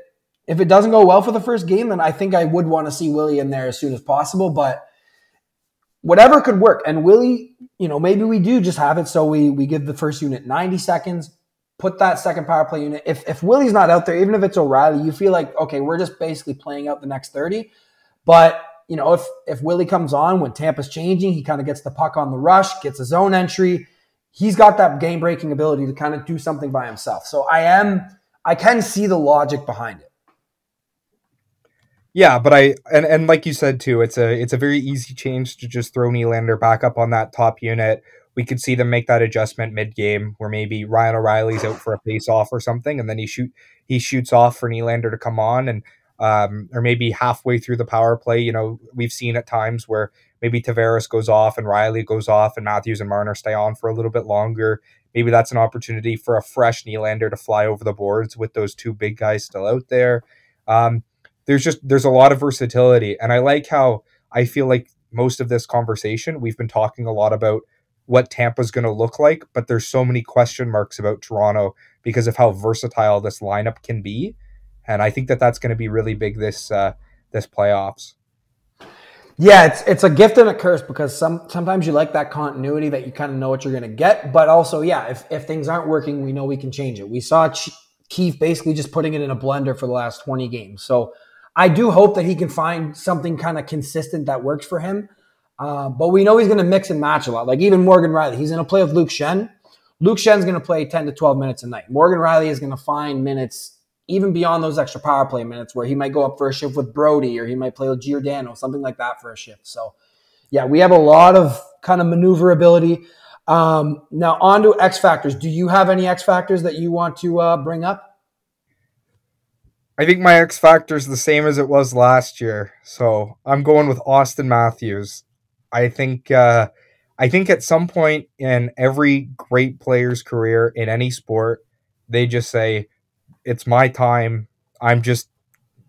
if it doesn't go well for the first game, then I think I would want to see Willie in there as soon as possible. But whatever could work. And Willie, you know, maybe we do just have it so we we give the first unit 90 seconds, put that second power play unit. If if Willie's not out there, even if it's O'Reilly, you feel like okay, we're just basically playing out the next 30. But you know, if if Willie comes on when Tampa's changing, he kind of gets the puck on the rush, gets a zone entry. He's got that game breaking ability to kind of do something by himself. So I am I can see the logic behind it. Yeah, but I and, and like you said too, it's a it's a very easy change to just throw Nylander back up on that top unit. We could see them make that adjustment mid game where maybe Ryan O'Reilly's out for a face off or something, and then he shoot he shoots off for Nylander to come on and um, or maybe halfway through the power play. You know, we've seen at times where maybe Tavares goes off and Rielly goes off and Matthews and Marner stay on for a little bit longer. Maybe that's an opportunity for a fresh Nylander to fly over the boards with those two big guys still out there. Um, there's just there's a lot of versatility and i like how i feel like most of this conversation we've been talking a lot about what tampa's going to look like but there's so many question marks about toronto because of how versatile this lineup can be and i think that that's going to be really big this uh this playoffs yeah, it's it's a gift and a curse because some sometimes you like that continuity that you kind of know what you're going to get, but also yeah, if if things aren't working, we know we can change it. We saw Ch- Keefe basically just putting it in a blender for the last 20 games. So I do hope that he can find something kind of consistent that works for him. Uh, but we know he's going to mix and match a lot. Like even Morgan Rielly, he's going to play with Luke Schenn. Luke Schenn's going to play 10 to 12 minutes a night. Morgan Rielly is going to find minutes even beyond those extra power play minutes where he might go up for a shift with Brodie or he might play with Giordano, something like that for a shift. So, yeah, we have a lot of kind of maneuverability. Um, now, on to X factors. Do you have any X factors that you want to uh, bring up? I think my X factor is the same as it was last year. So I'm going with Auston Matthews. I think uh, I think at some point in every great player's career in any sport, they just say, "It's my time. I'm just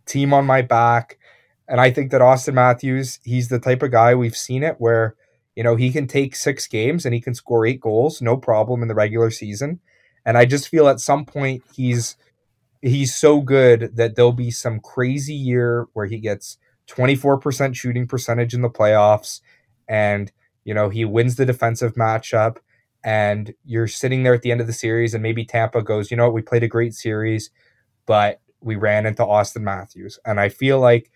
team on my back." And I think that Auston Matthews, he's the type of guy we've seen it where you know he can take six games and he can score eight goals, no problem in the regular season. And I just feel at some point he's he's so good that there'll be some crazy year where he gets 24% shooting percentage in the playoffs and you know he wins the defensive matchup and you're sitting there at the end of the series and maybe Tampa goes, "You know what? We played a great series, but we ran into Auston Matthews." And I feel like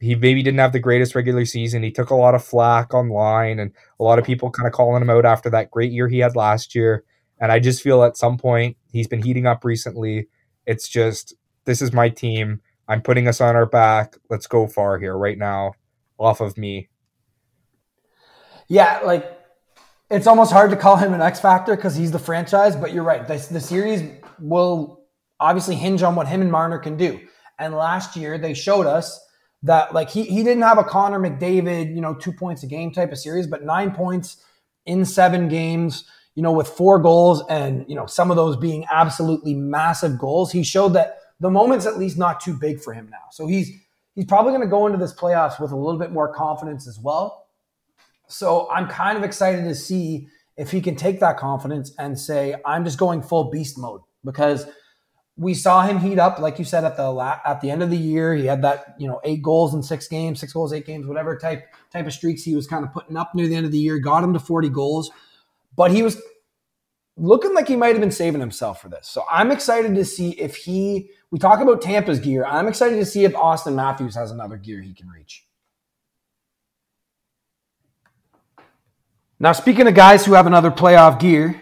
he maybe didn't have the greatest regular season. He took a lot of flack online and a lot of people kind of calling him out after that great year he had last year. And I just feel at some point he's been heating up recently it's just this is my team. I'm putting us on our back. Let's go far here right now, off of me. Yeah, like it's almost hard to call him an X factor because he's the franchise. But you're right. The, the series will obviously hinge on what him and Marner can do. And last year they showed us that like he he didn't have a Connor McDavid, you know, two points a game type of series, but nine points in seven games you know, with four goals and, you know, some of those being absolutely massive goals, he showed that the moment's at least not too big for him now. So he's he's probably going to go into this playoffs with a little bit more confidence as well. So I'm kind of excited to see if he can take that confidence and say, I'm just going full beast mode because we saw him heat up, like you said at the la- at the end of the year. He had that you know eight goals in six games, six goals, eight games, whatever type type of streaks he was kind of putting up near the end of the year. Got him to 40 goals but he was looking like he might have been saving himself for this. So I'm excited to see if he, we talk about Tampa's gear. I'm excited to see if Auston Matthews has another gear he can reach. Now, speaking of guys who have another playoff gear,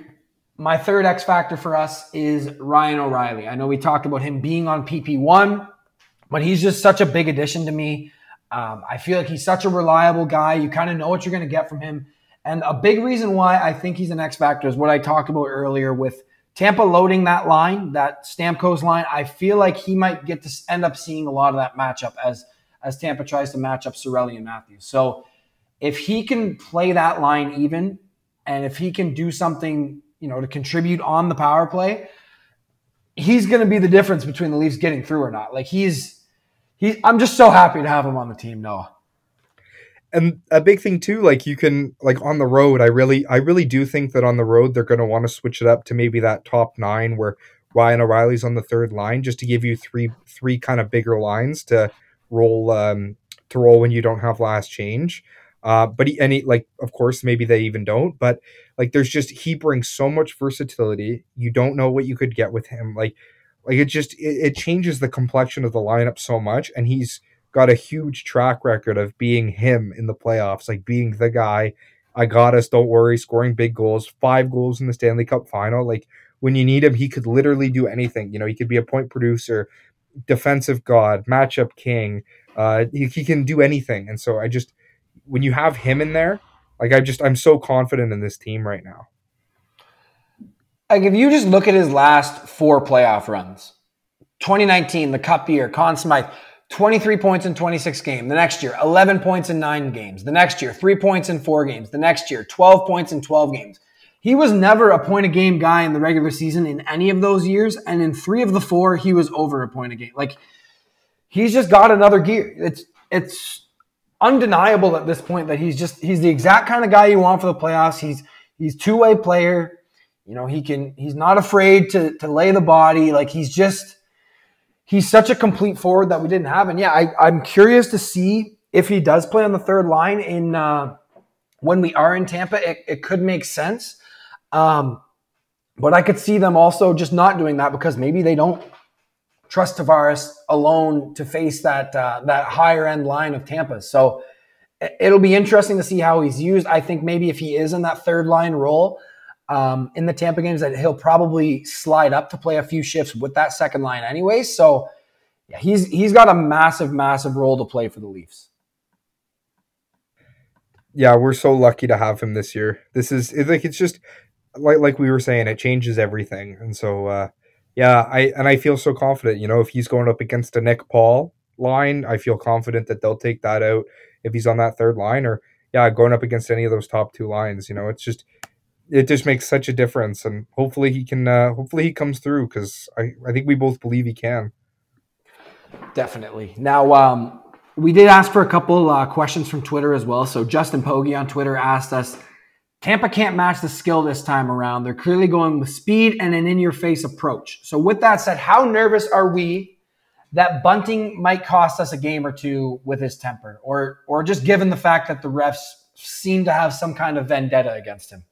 my third X factor for us is Ryan O'Reilly. I know we talked about him being on PP1, but he's just such a big addition to me. Um, I feel like he's such a reliable guy. You kind of know what you're going to get from him. And a big reason why I think he's an X factor is what I talked about earlier with Tampa loading that line, that Stamkos line. I feel like he might get to end up seeing a lot of that matchup as as Tampa tries to match up Cirelli and Matthews. So if he can play that line even, and if he can do something, you know, to contribute on the power play, he's going to be the difference between the Leafs getting through or not. Like he's he's. I'm just so happy to have him on the team, Noah and a big thing too like you can like on the road i really i really do think that on the road they're going to want to switch it up to maybe that top nine where ryan o'reilly's on the third line just to give you three three kind of bigger lines to roll um to roll when you don't have last change. Uh but he he like of course maybe they even don't but like there's just he brings so much versatility. You don't know what you could get with him. Like like it just it, it changes the complexion of the lineup so much and he's got a huge track record of being him in the playoffs, like being the guy. I got us, don't worry, scoring big goals, five goals in the Stanley Cup final. Like when you need him, he could literally do anything. You know, he could be a point producer, defensive god, matchup king. Uh, he, he can do anything. And so I just, when you have him in there, like I just, I'm so confident in this team right now. Like if you just look at his last four playoff runs, 2019, the Cup year, Conn Smythe, 23 points in 26 games. The next year, 11 points in nine games. The next year, three points in four games. The next year, 12 points in 12 games. He was never a point a game guy in the regular season in any of those years. And in three of the four, he was over a point a game. Like he's just got another gear. It's, it's undeniable at this point that he's just, he's the exact kind of guy you want for the playoffs. He's, he's two way player. You know, he can, he's not afraid to, to lay the body. Like he's just, he's such a complete forward that we didn't have. And yeah, I, am curious to see if he does play on the third line in uh, when we are in Tampa. It, it could make sense. Um, but I could see them also just not doing that because maybe they don't trust Tavares alone to face that uh, that higher end line of Tampa. So it'll be interesting to see how he's used. I think maybe if he is in that third line role, um, in the Tampa games that he'll probably slide up to play a few shifts with that second line anyway. So yeah, he's he's got a massive, massive role to play for the Leafs. Yeah, we're so lucky to have him this year. This is it, like it's just like like we were saying, it changes everything. And so uh, yeah, I and I feel so confident. You know, if he's going up against a Nick Paul line, I feel confident that they'll take that out if he's on that third line or yeah, going up against any of those top two lines. You know, it's just it just makes such a difference and hopefully he can uh, hopefully he comes through because I, I think we both believe he can. Definitely. Now um, we did ask for a couple uh, questions from twitter as well so justin Pogge on twitter asked us tampa can't match the skill this time around. They're clearly going with speed and an in-your-face approach. So with that said how nervous are we that bunting might cost us a game or two with his temper? Or or just given the fact that the refs seem to have some kind of vendetta against him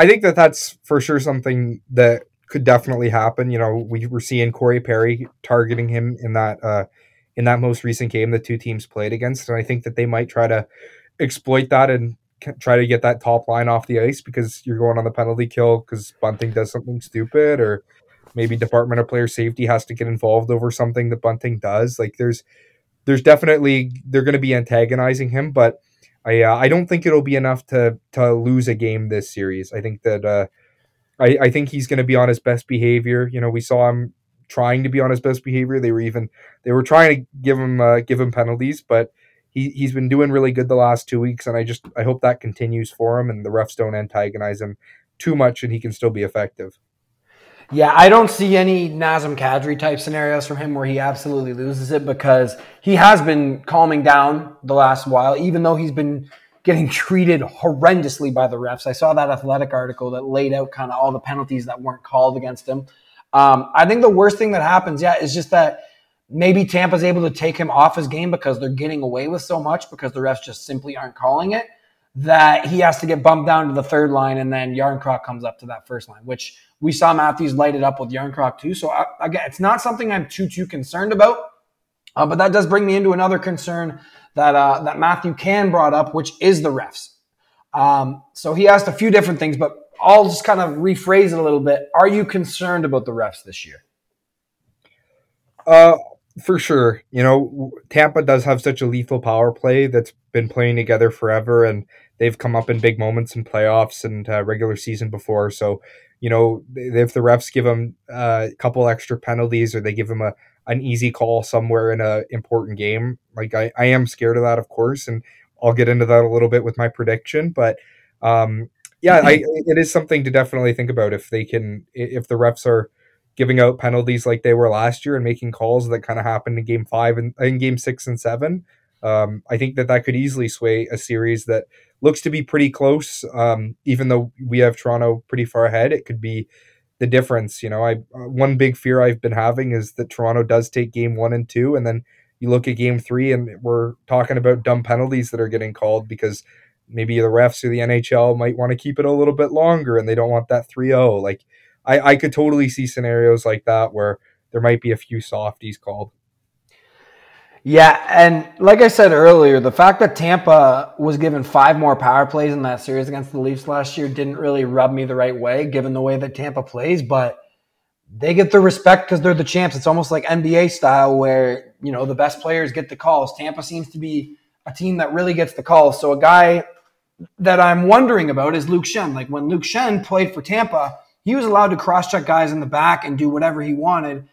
I think that that's for sure something that could definitely happen. You know, we were seeing Corey Perry targeting him in that uh, in that most recent game the two teams played against, and I think that they might try to exploit that and try to get that top line off the ice because you're going on the penalty kill because Bunting does something stupid or maybe Department of Player Safety has to get involved over something that Bunting does. Like there's there's definitely they're going to be antagonizing him, but I uh, I don't think it'll be enough to to lose a game this series. I think that uh, I I think he's going to be on his best behavior. You know, we saw him trying to be on his best behavior. They were even they were trying to give him uh, give him penalties, but he he's been doing really good the last two weeks, and I just I hope that continues for him, and the refs don't antagonize him too much, and he can still be effective. Yeah, I don't see any Nazem Kadri type scenarios from him where he absolutely loses it because he has been calming down the last while, even though he's been getting (laughs) treated horrendously by the refs. I saw that athletic article that laid out kind of all the penalties that weren't called against him. Um, I think the worst thing that happens, yeah, is just that maybe Tampa's able to take him off his game because they're getting away with so much because the refs just simply aren't calling it that he has to get bumped down to the third line and then Järnkrok comes up to that first line, which we saw Matthews light it up with Järnkrok too. So I, again, it's not something I'm too too concerned about, uh, but that does bring me into another concern that uh, that Matthew Can brought up, which is the refs. Um, so he asked a few different things, but I'll just kind of rephrase it a little bit. Are you concerned about the refs this year? Uh, for sure. You know, Tampa does have such a lethal power play that's been playing together forever, and they've come up in big moments in playoffs and uh, regular season before. So, you know, if the refs give them uh, a couple extra penalties or they give them a an easy call somewhere in a important game, like I, I am scared of that, of course, and I'll get into that a little bit with my prediction, but um, yeah, I, it is something to definitely think about if they can, if the refs are giving out penalties like they were last year and making calls that kind of happened in game five and in game six and seven. Um, I think that that could easily sway a series that looks to be pretty close. Um, even though we have Toronto pretty far ahead, it could be the difference. You know, I uh, one big fear I've been having is that Toronto does take game one and two, and then you look at game three and we're talking about dumb penalties that are getting called because maybe the refs or the NHL might want to keep it a little bit longer and they don't want that 3-0. Like I, I could totally see scenarios like that where there might be a few softies called. Yeah, and like I said earlier, the fact that Tampa was given five more power plays in that series against the Leafs last year didn't really rub me the right way, given the way that Tampa plays. But they get the respect because they're the champs. It's almost like NBA style, where you know the best players get the calls. Tampa seems to be a team that really gets the calls. So a guy that I'm wondering about is Luke Schenn. Like when Luke Schenn played for Tampa, he was allowed to cross check guys in the back and do whatever he wanted.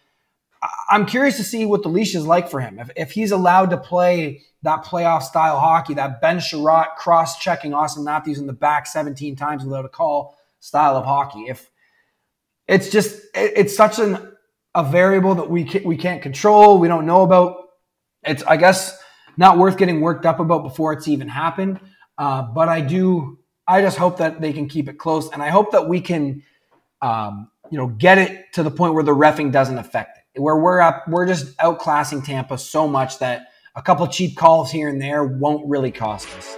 I'm curious to see what the leash is like for him. If, if he's allowed to play that playoff style hockey, that Ben Chiarot cross checking Auston Matthews in the back 17 times without a call style of hockey. If it's just, it, it's such an, a variable that we can't, we can't control. We don't know about. It's, I guess, not worth getting worked up about before it's even happened. Uh, but I do, I just hope that they can keep it close. And I hope that we can, um, you know, get it to the point where the refing doesn't affect where we're up, we're just outclassing Tampa so much that a couple cheap calls here and there won't really cost us.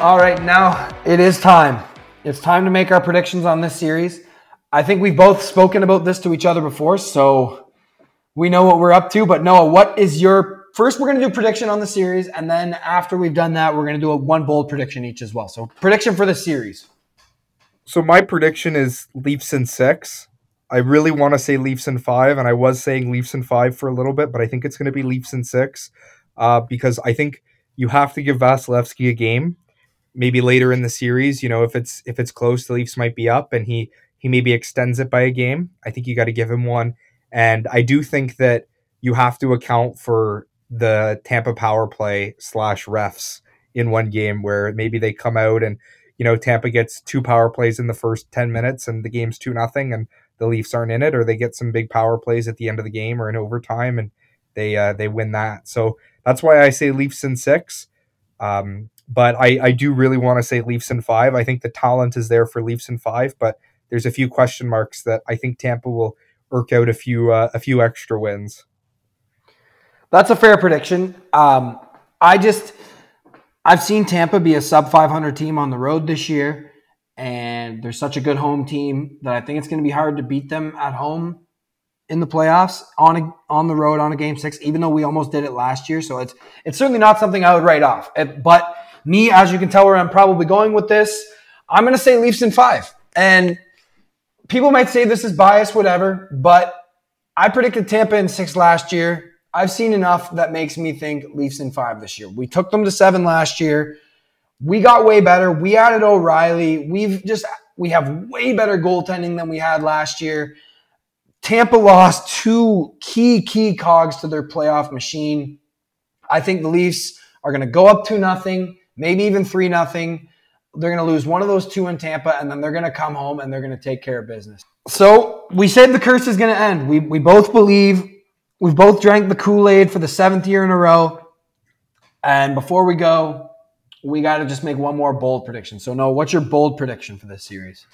All right, now it is time. It's time to make our predictions on this series. I think we've both spoken about this to each other before, so we know what we're up to. But Noah, what is your first? We're going to do prediction on the series, and then after we've done that, we're going to do a one bold prediction each as well. So prediction for the series. So my prediction is Leafs in six. I really want to say Leafs in five, and I was saying Leafs in five for a little bit, but I think it's going to be Leafs in six uh, because I think you have to give Vasilevskiy a game. Maybe later in the series, you know, if it's if it's close, the Leafs might be up, and he he maybe extends it by a game. I think you got to give him one, and I do think that you have to account for the Tampa power play slash refs in one game where maybe they come out and you know Tampa gets two power plays in the first 10 minutes and the game's 2 nothing and the Leafs aren't in it or they get some big power plays at the end of the game or in overtime and they uh, they win that. So that's why I say Leafs in 6. Um, but I, I do really want to say Leafs in 5. I think the talent is there for Leafs in 5, but there's a few question marks that I think Tampa will work out a few uh, a few extra wins. That's a fair prediction. Um, I just I've seen Tampa be a sub 500 team on the road this year, and they're such a good home team that I think it's going to be hard to beat them at home in the playoffs on a, on the road on a game six. Even though we almost did it last year, so it's it's certainly not something I would write off. It, but me, as you can tell, where I'm probably going with this, I'm going to say Leafs in five, and people might say this is bias, whatever, but I predicted Tampa in six last year. I've seen enough that makes me think Leafs in five this year. We took them to seven last year. We got way better. We added O'Reilly. We've just we have way better goaltending than we had last year. Tampa lost two key key cogs to their playoff machine. I think the Leafs are going to go up to nothing, maybe even three nothing. They're going to lose one of those two in Tampa, and then they're going to come home and they're going to take care of business. So we said the curse is going to end. We, we both believe we've both drank the Kool Aid for the seventh year in a row. And before we go, we got to just make one more bold prediction. So, no, what's your bold prediction for this series?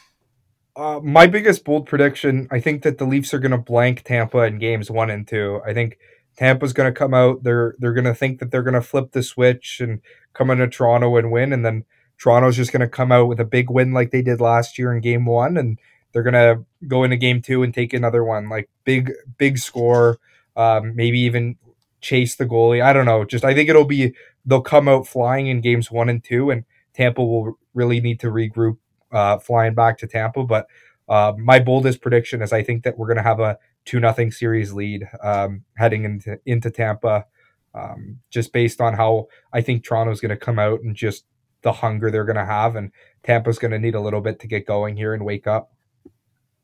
Uh, my biggest bold prediction, I think that the Leafs are going to blank Tampa in games one and two. I think Tampa's going to come out. They're they're going to think that they're going to flip the switch and come into Toronto and win, and then Toronto's just going to come out with a big win like they did last year in game one, and they're going to go into game two and take another one. Like big, big score, um, maybe even chase the goalie. I don't know. Just I think it'll be they'll come out flying in games one and two, and Tampa will really need to regroup uh, flying back to Tampa. But uh, my boldest prediction is I think that we're going to have a two nothing series lead um, heading into into Tampa, um, just based on how I think Toronto's going to come out and just the hunger they're going to have, and Tampa's going to need a little bit to get going here and wake up.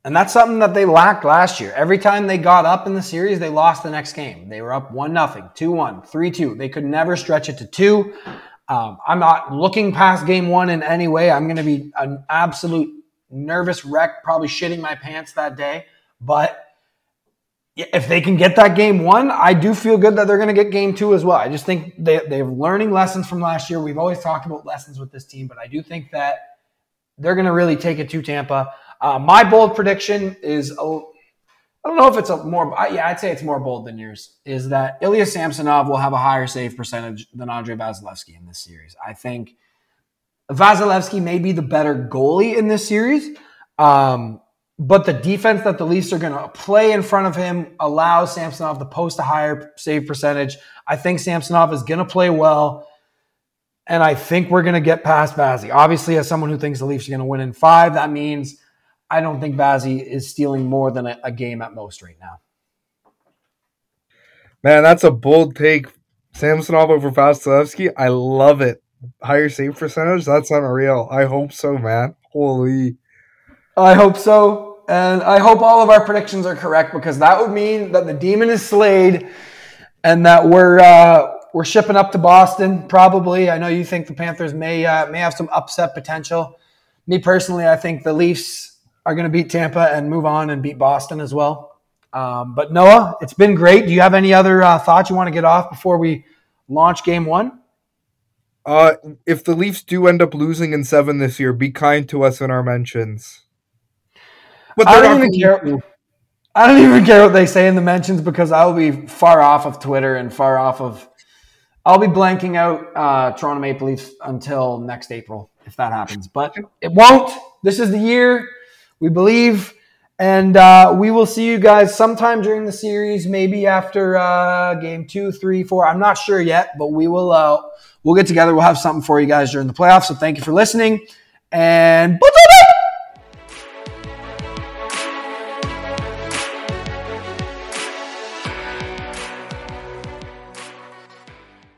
And that's something that they lacked last year. Every time they got up in the series, they lost the next game. They were up 1 0, 2 1, 3 2. They could never stretch it to two. Um, I'm not looking past game one in any way. I'm going to be an absolute nervous wreck, probably shitting my pants that day. But if they can get that game one, I do feel good that they're going to get game two as well. I just think they, they're learning lessons from last year. We've always talked about lessons with this team, but I do think that they're going to really take it to Tampa. Uh, my bold prediction is a, I don't know if it's a more yeah I'd say it's more bold than yours is that Ilya Samsonov will have a higher save percentage than Andrei Vasilevskiy in this series. I think Vasilevskiy may be the better goalie in this series, um, but the defense that the Leafs are going to play in front of him allows Samsonov to post a higher save percentage. I think Samsonov is going to play well. And I think we're going to get past Vazzy. Obviously, as someone who thinks the Leafs are going to win in five, that means I don't think Vazzy is stealing more than a, a, game at most right now. Man, that's a bold take. Samsonov over Vasilevskiy. I love it. Higher save percentage? That's unreal. I hope so, man. Holy. I hope so. And I hope all of our predictions are correct because that would mean that the demon is slayed and that we're uh, we're shipping up to Boston probably. I know you think the Panthers may uh, may have some upset potential. Me personally, I think the Leafs are going to beat Tampa and move on and beat Boston as well. Um, but Noah, it's been great. Do you have any other uh, thoughts you want to get off before we launch game one? Uh, if the Leafs do end up losing in seven this year, be kind to us in our mentions. But I don't even care. I don't even care what they say in the mentions because I'll be far off of Twitter and far off of. I'll be blanking out uh, Toronto Maple Leafs until next April if that happens, but it won't. This is the year we believe. And uh, we will see you guys sometime during the series, maybe after uh, game two, three, four. I'm not sure yet, but we will. Uh, we'll get together. We'll have something for you guys during the playoffs. So thank you for listening. And.